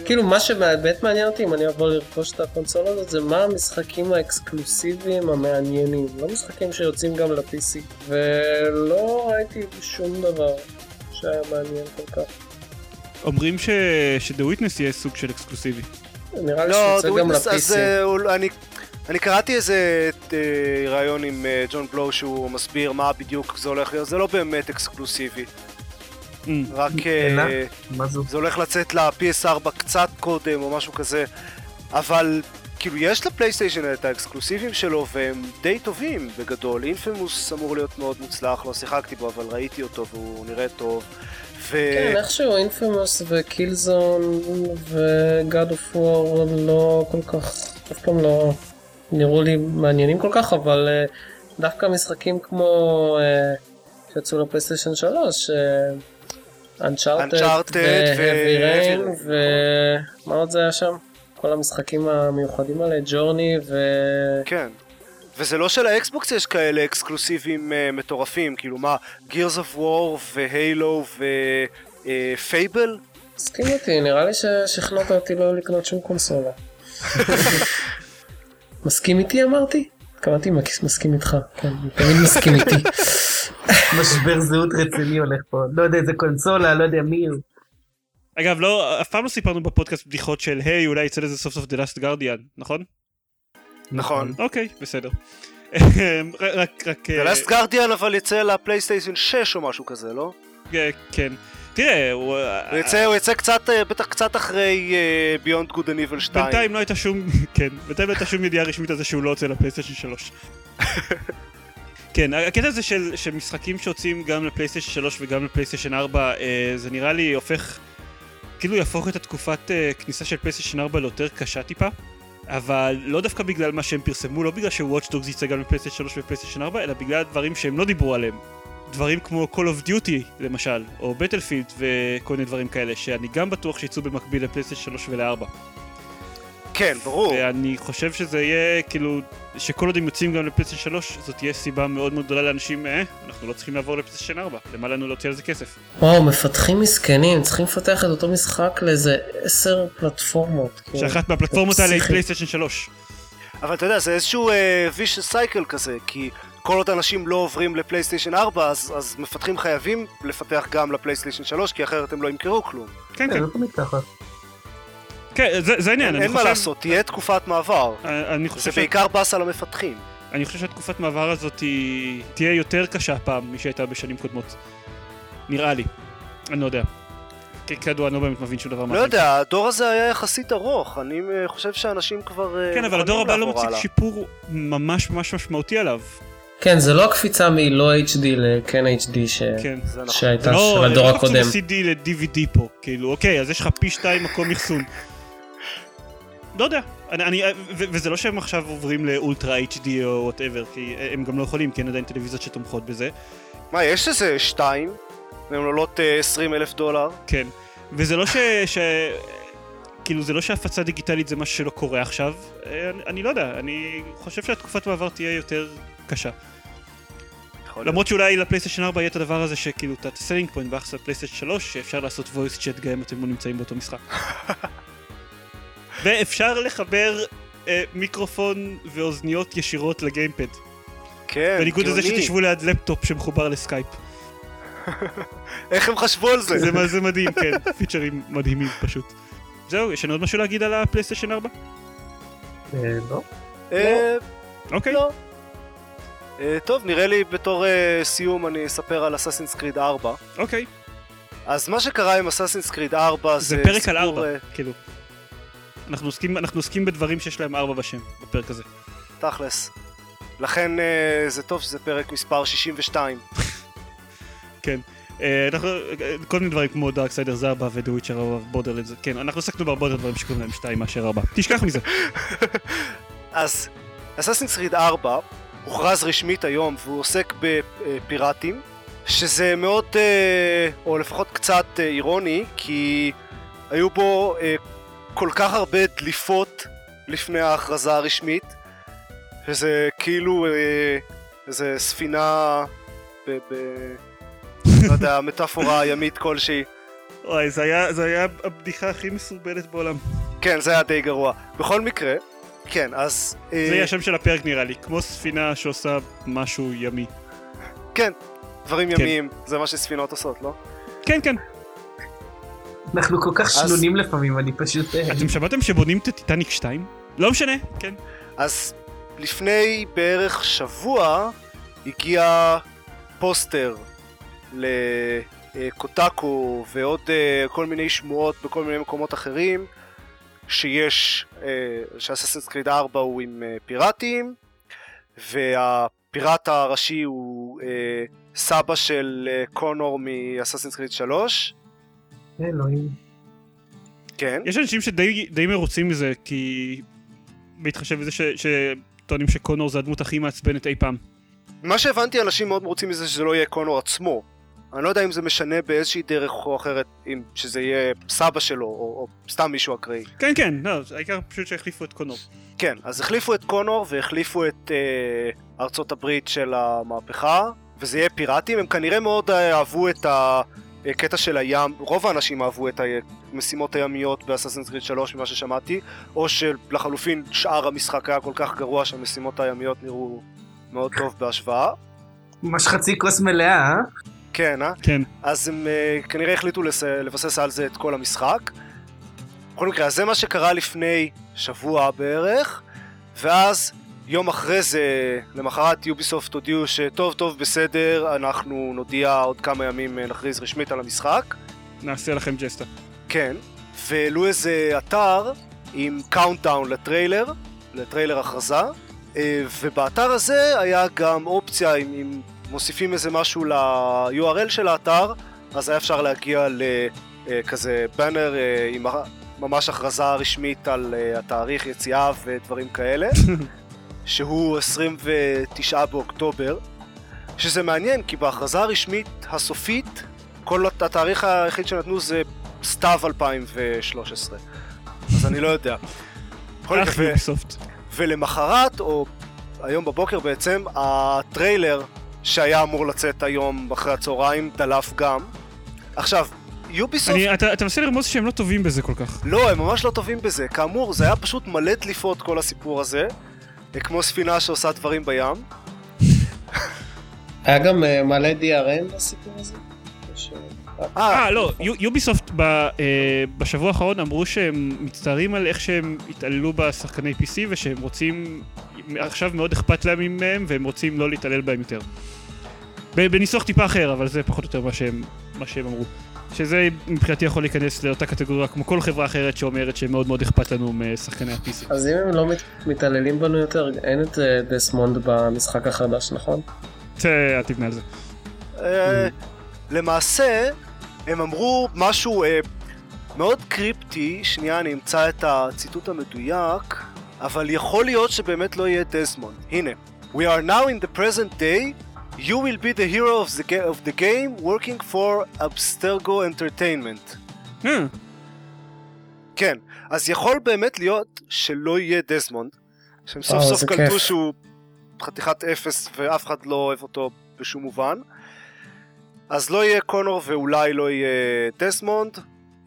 כאילו מה שבאמת מעניין אותי אם אני אבוא לרכוש את הקונסולה הזאת זה מה המשחקים האקסקלוסיביים המעניינים לא משחקים שיוצאים גם ל-PC ולא ראיתי שום דבר שהיה מעניין כל כך אומרים ש... ש-The Witness יהיה סוג של אקסקלוסיבי. נראה לי לא, שיוצא The גם ל-PC אה, אני, אני קראתי איזה אה, ראיון עם אה, ג'ון בלו שהוא מסביר מה בדיוק זה הולך להיות, זה לא באמת אקסקלוסיבי. רק אה? זה הולך לצאת ל-PS4 קצת קודם או משהו כזה, אבל כאילו יש לפלייסטיישן את האקסקלוסיבים שלו והם די טובים בגדול. אינפימוס אמור להיות מאוד מוצלח, לא שיחקתי בו אבל ראיתי אותו והוא נראה טוב. ו... כן, איכשהו Infamous ו Killzone ו God of War לא כל כך, אף פעם לא נראו לי מעניינים כל כך, אבל אה, דווקא משחקים כמו אה, שיצאו לפלייסטיישן 3, Uncharted ו Heavy. ומה עוד זה היה שם? כל המשחקים המיוחדים האלה, Journey ו... כן. וזה לא שלאקסבוקס יש כאלה אקסקלוסיבים אה, מטורפים, כאילו מה, Gears of War והיילו ופייבל? מסכים איתי, נראה לי ששכנעת אותי לא לקנות שום קונסולה. מסכים איתי אמרתי? התכוונתי מסכים איתך, כן, תמיד מסכים איתי. משבר זהות רציני הולך פה. לא יודע איזה קונסולה, לא יודע מי הוא. אגב, לא, אף פעם לא סיפרנו בפודקאסט בדיחות של היי, אולי יצא לזה סוף סוף The Last Guardian, נכון? נכון. אוקיי, בסדר. רק, רק... The Last Guardian אבל יצא לפלייסטיישן 6 או משהו כזה, לא? אה, כן. תראה, הוא... הוא יצא, הוא יצא קצת, אה, בטח קצת אחרי אה, Beyond Good and Evil 2. בינתיים לא הייתה שום, כן, בינתיים לא הייתה שום ידיעה רשמית על זה שהוא לא יוצא לפלייסטיישן 3. כן, הקטע הזה של, של משחקים שיוצאים גם לפלייסטיישן 3 וגם לפלייסטיישן 4, אה, זה נראה לי הופך, כאילו יהפוך את התקופת אה, כניסה של פלייסטיישן 4 ליותר קשה טיפה, אבל לא דווקא בגלל מה שהם פרסמו, לא בגלל ש-Watch Dogs יצא גם לפלייסטיישן 3 ופלייסטיישן 4, אלא בגלל דברים שהם לא דיברו עליהם. דברים כמו Call of Duty למשל, או Battlefield וכל מיני דברים כאלה, שאני גם בטוח שיצאו במקביל לפלייסטיישן 3 ול-4. כן, ברור. ואני חושב שזה יהיה, כאילו, שכל עוד הם יוצאים גם לפלייסטיישן 3, זאת תהיה סיבה מאוד מאוד גדולה לאנשים, אה, אנחנו לא צריכים לעבור לפלייסטיישן 4, למה לנו להוציא על זה כסף? וואו, מפתחים מסכנים, צריכים לפתח את אותו משחק לאיזה עשר פלטפורמות. כאילו. שאחת מהפלטפורמות האלה היא. פלייסטיישן 3. אבל אתה יודע, זה איזשהו אה, vicious cycle כזה, כי כל עוד אנשים לא עוברים לפלייסטיישן 4, אז, אז מפתחים חייבים לפתח גם לפלייסטיישן 3, כי אחרת הם לא ימכרו כלום. כן, כן, כן. זה זה זה העניין, אין, אני אין מה חושב... לעשות, תהיה תקופת מעבר. אה, אני זה חושב ש- בעיקר באס על המפתחים. אני חושב שהתקופת מעבר הזאת היא- תהיה יותר קשה הפעם משהייתה בשנים קודמות. נראה לי. אני לא יודע. כידוע, אני לא באמת מבין שום דבר לא מהחיים. יודע, הדור הזה היה יחסית ארוך, אני אה, חושב שאנשים כבר... אה, כן, אבל הדור הבא לא מציג הלאה. שיפור ממש ממש משמעותי עליו. כן, זה לא הקפיצה מלא HD לכן HD ש... כן. זה נכון. שהייתה זה לא, של הדור לא קפצו הקודם. מ-CD ל-DVD פה, כאילו, אוקיי, אז יש לך פי שתיים מקום אחסון. לא יודע, אני, אני, ו- וזה לא שהם עכשיו עוברים ל Ultra HD או whatever, כי הם גם לא יכולים, כי אין עדיין טלוויזיות שתומכות בזה, מה, יש איזה שתיים? והן עולות אה, 20 אלף דולר? כן. וזה לא ש... ש... כאילו זה לא שהפצה דיגיטלית זה משהו שלא קורה עכשיו, אה, אני, אני לא יודע, אני חושב שהתקופת מעבר תהיה יותר קשה. למרות שאולי לפלייסטיישן 4 יהיה את הדבר הזה שכאילו את ה selling point ביחס לפלייסטיישן 3 שאפשר לעשות voice chat גם אם אתם לא נמצאים באותו משחק. ואפשר לחבר אה, מיקרופון ואוזניות ישירות ל gamepad. כן, בניגוד לזה גאוני. שתשבו ליד לפטופ שמחובר לסקייפ. איך הם חשבו על זה? זה, מה- זה מדהים, כן, פיצ'רים מדהימים פשוט. זהו, יש לנו עוד משהו להגיד על הפלייסטיישן 4? אה, לא? אה, אוקיי. לא. אה, טוב, נראה לי בתור סיום אני אספר על Assassin's Creed 4. אוקיי. אז מה שקרה עם Assassin's Creed 4 זה... זה פרק על סיפור, 4, אה, כאילו. אנחנו עוסקים, אנחנו עוסקים בדברים שיש להם 4 בשם, בפרק הזה. תכלס. לכן אה, זה טוב שזה פרק מספר 62. כן. אה, אנחנו, אה, כל מיני דברים כמו דארקסיידר זה 4 ודו וויצ'ר 4 בורדרלנדס, כן, אנחנו עסקנו בהרבה יותר דברים שקוראים להם 2 מאשר 4. תשכח מזה. אז אסאסינס קריד 4 הוכרז רשמית היום והוא עוסק בפיראטים שזה מאוד, אה, או לפחות קצת אירוני כי היו בו כל כך הרבה דליפות לפני ההכרזה הרשמית שזה כאילו אה, איזה ספינה ב... ב... לא יודע, מטאפורה ימית כלשהי וואי, זה היה, זה היה הבדיחה הכי מסורבלת בעולם. כן, זה היה די גרוע. בכל מקרה, כן, אז... אה, זה יהיה השם של הפרק נראה לי, כמו ספינה שעושה משהו ימי. כן, דברים כן. ימיים, זה מה שספינות עושות, לא? כן, כן. אנחנו כל כך שנונים לפעמים, אני פשוט... אה, אתם שמעתם שבונים את הטיטניק 2? לא משנה, כן. אז לפני בערך שבוע הגיע פוסטר לקוטקו ועוד אה, כל מיני שמועות בכל מיני מקומות אחרים שיש, שאססנס קריד 4 הוא עם אה, פיראטים, והפיראט הראשי הוא סבא של קונור מאססנס קריד 3. אלוהים. כן. יש אנשים שדי די מרוצים מזה, כי... בהתחשב בזה ש- שטוענים שקונור זה הדמות הכי מעצבנת אי פעם. מה שהבנתי, אנשים מאוד רוצים מזה שזה לא יהיה קונור עצמו. אני לא יודע אם זה משנה באיזושהי דרך או אחרת, אם שזה יהיה סבא שלו, או, או סתם מישהו אקראי. כן, כן, לא, העיקר פשוט שהחליפו את קונור. כן, אז החליפו את קונור והחליפו את אה, ארצות הברית של המהפכה, וזה יהיה פיראטים, הם כנראה מאוד אה, אהבו את הקטע של הים, רוב האנשים אהבו את המשימות הימיות באססנס גריד 3 ממה ששמעתי, או שלחלופין שאר המשחק היה כל כך גרוע שהמשימות הימיות נראו מאוד טוב בהשוואה. ממש חצי כוס מלאה, אה? כן, אה? כן. אז הם uh, כנראה החליטו לס... לבסס על זה את כל המשחק. בכל מקרה, אז זה מה שקרה לפני שבוע בערך, ואז יום אחרי זה, למחרת יוביסופט הודיעו שטוב טוב בסדר, אנחנו נודיע עוד כמה ימים אה, נכריז רשמית על המשחק. נעשה לכם ג'סטה. כן, והעלו איזה אתר עם countdown לטריילר, לטריילר הכרזה, אה, ובאתר הזה היה גם אופציה, אם, אם מוסיפים איזה משהו ל-URL של האתר, אז היה אפשר להגיע לכזה באנר אה, עם ה- ממש הכרזה רשמית על התאריך יציאה ודברים כאלה, שהוא 29 באוקטובר, שזה מעניין כי בהכרזה הרשמית הסופית, כל התאריך היחיד שנתנו זה סתיו 2013, אז אני לא יודע. אך. ולמחרת, או היום בבוקר בעצם, הטריילר שהיה אמור לצאת היום אחרי הצהריים דלף גם. עכשיו, יוביסופט... אני- אתה אתה מנסה לרמוז שהם לא טובים בזה כל כך. לא, הם ממש לא טובים בזה. כאמור, זה היה פשוט מלא דליפות כל הסיפור הזה, כמו ספינה שעושה דברים בים. היה גם אה, מלא DRM בסיפור הזה? או ש- אה, לא, יו- יוביסופט ב- אה, בשבוע האחרון אמרו שהם מצטערים על איך שהם התעללו בשחקני PC ושהם רוצים, עכשיו מאוד אכפת להם מהם והם רוצים לא להתעלל בהם יותר. ב- בניסוח טיפה אחר, אבל זה פחות או יותר מה שהם אמרו. שזה מבחינתי יכול להיכנס לאותה קטגוריה כמו כל חברה אחרת שאומרת שמאוד מאוד אכפת לנו משחקני ה-PC. אז אם הם לא מת- מתעללים בנו יותר, אין את אה, דסמונד במשחק החדש, נכון? אל תבנה על זה. אה, למעשה, הם אמרו משהו אה, מאוד קריפטי, שנייה אני אמצא את הציטוט המדויק, אבל יכול להיות שבאמת לא יהיה דזמונד. הנה. We are now in the present day, you will be the hero of the, of the game working for Abstergo Entertainment. אה, כן, אז יכול באמת להיות שלא יהיה דזמונד, שהם סוף וואו, סוף זה קלטו כיף. שהוא חתיכת אפס ואף אחד לא אוהב אותו בשום מובן. אז לא יהיה קונור ואולי לא יהיה דזמונד,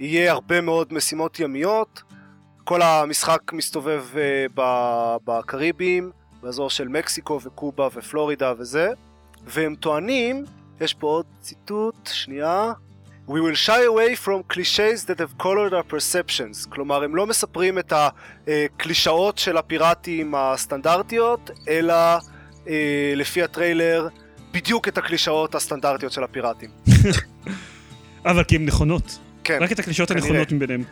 יהיה הרבה מאוד משימות ימיות, כל המשחק מסתובב uh, ב- בקריביים, באזור של מקסיקו וקובה ופלורידה וזה, והם טוענים, יש פה עוד ציטוט, שנייה, We will shy away from cliches that have colored our perceptions. כלומר, הם לא מספרים את הקלישאות של הפיראטים הסטנדרטיות, אלא אה, לפי הטריילר, בדיוק את הקלישאות הסטנדרטיות של הפיראטים. אבל כי הן נכונות. כן, רק את הקלישאות. הנכונות מביניהם.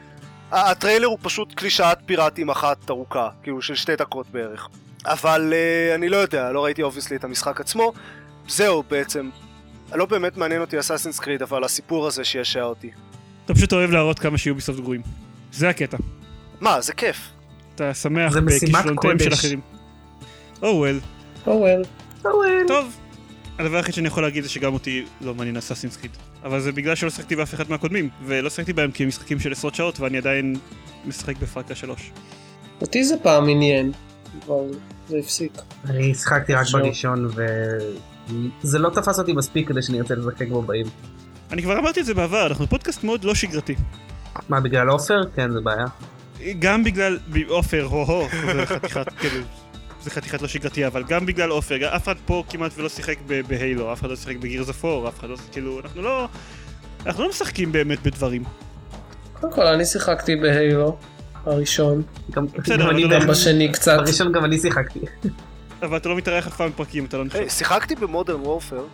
ה- הטריילר הוא פשוט קלישאת פיראטים אחת ארוכה, כאילו של שתי דקות בערך. אבל אה, אני לא יודע, לא ראיתי obviously את המשחק עצמו. זהו בעצם. לא באמת מעניין אותי Assassin's Creed, אבל הסיפור הזה שישע אותי. אתה פשוט אוהב להראות כמה שיוביסופט גרועים. זה הקטע. מה, זה כיף. אתה שמח בכישלונותיהם של. אחרים. או וול. או וול. טוב. הדבר היחיד שאני יכול להגיד זה שגם אותי לא מעניין אסאסינס קריד. אבל זה בגלל שלא שחקתי באף אחד מהקודמים, ולא שחקתי בהם כי הם משחקים של עשרות שעות ואני עדיין משחק בפרקה שלוש. אותי זה פעם עניין, אבל זה הפסיק. אני שיחקתי רק. בראשון וזה לא תפס אותי מספיק כדי שאני ארצה לשחק בו באים. אני כבר אמרתי את זה בעבר, אנחנו פודקאסט מאוד לא שגרתי. מה בגלל עופר? כן זה בעיה. גם בגלל עופר, הו-הו, זה חתיכת, כאילו, זה חתיכת לא שגרתי, אבל גם בגלל עופר, אף אחד פה כמעט ולא שיחק ב- בהיילו, אף אחד לא שיחק בגירס אפור, אף אחד לא, כאילו, אנחנו לא, אנחנו לא משחקים באמת בדברים. קודם כל אני שיחקתי בהיילו, הראשון, גם בסדר, גם אני לא- גם בשני קצת. בראשון גם אני שיחקתי. אבל אתה לא מתארח אף פעם בפרקים, אתה לא נחשב. היי, שיחקתי במודרן וורפר,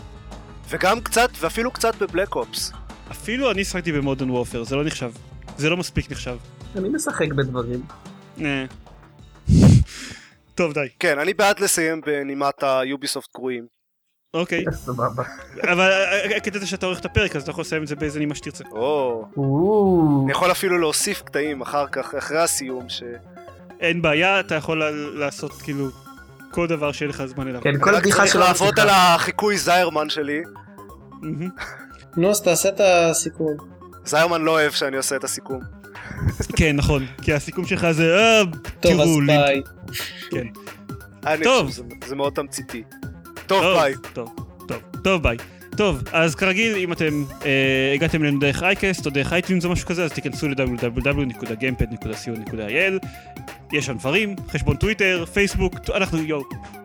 וגם קצת, ואפילו קצת בבלק אופס. אפילו אני שיחקתי במודרן וורפר, זה לא נחשב. זה לא מספיק נחשב. אני משחק בדברים. אה. טוב, די. כן, אני בעד לסיים בנימת היוביסופט גרועים. אוקיי. סבבה. אבל אה, הקטע זה שאתה עורך את הפרק, אז אתה יכול לסיים את זה באיזה נימה שתרצה. או, אני יכול אפילו להוסיף קטעים אחר כך, אחרי הסיום, ש... אין בעיה, אתה יכול לעשות כאילו כל דבר שיהיה לך זמן אליו. כן, כל רק בדיחה צריך שלו לעבוד. על החיקוי זיירמן שלי. נו, אז תעשה את הסיכום. זיירמן לא אוהב שאני עושה את הסיכום. כן, נכון. כי הסיכום שלך זה, אה, טוב, אז. ביי. כן. אני טוב. זה מאוד תמציתי. טוב, טוב, ביי. טוב, טוב, טוב, ביי. טוב, אז כרגיל, אם אתם אה, הגעתם אלינו דרך iCast או דרך iTunes או משהו כזה, אז תיכנסו ל-www.gamepad.co.il יש שם דברים, חשבון טוויטר, פייסבוק, אנחנו, יואו,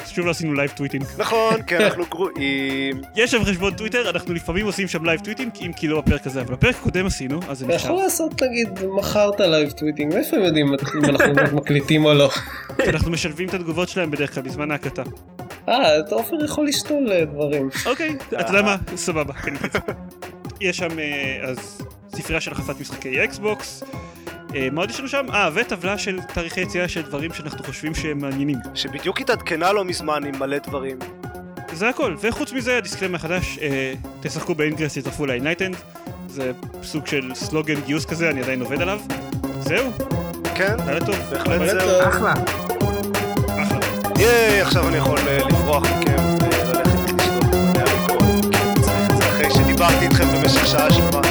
שוב לא עשינו live tweeting. נכון, כן, אנחנו גרועים. יש שם חשבון טוויטר, אנחנו לפעמים עושים שם live tweeting, אם כי לא בפרק הזה, אבל בפרק הקודם עשינו, אז זה אתה נחשב. יכול לעשות נגיד מחר את ה live tweeting, מאיפה הם יודעים אם אנחנו מקליטים או לא? אנחנו משלבים את התגובות שלהם בדרך כלל בזמן ההקלטה. אה, אתה עופר יכול לשתול אה, דברים. אוקיי, אתה יודע מה? סבבה. כן, כן. יש שם אה, אז ספרייה של החלפת משחקי אקסבוקס. אה, מה עוד יש לנו שם? אה, וטבלה של תאריכי יציאה של דברים שאנחנו חושבים שהם מעניינים. שבדיוק התעדכנה לא מזמן עם מלא דברים. זה הכל, וחוץ מזה ה disclaimer החדש, אה, תשחקו ב Ingress, תצטרפו ל Enlightened. זה סוג של סלוגן גיוס כזה, אני עדיין עובד עליו. זהו. כן, בהחלט זהו. אחלה. אחלה. ייי, עכשיו אני יכול אה, לברוח מכם וללכת לשתות. שדיברתי איתכם במשך שעה שבעה.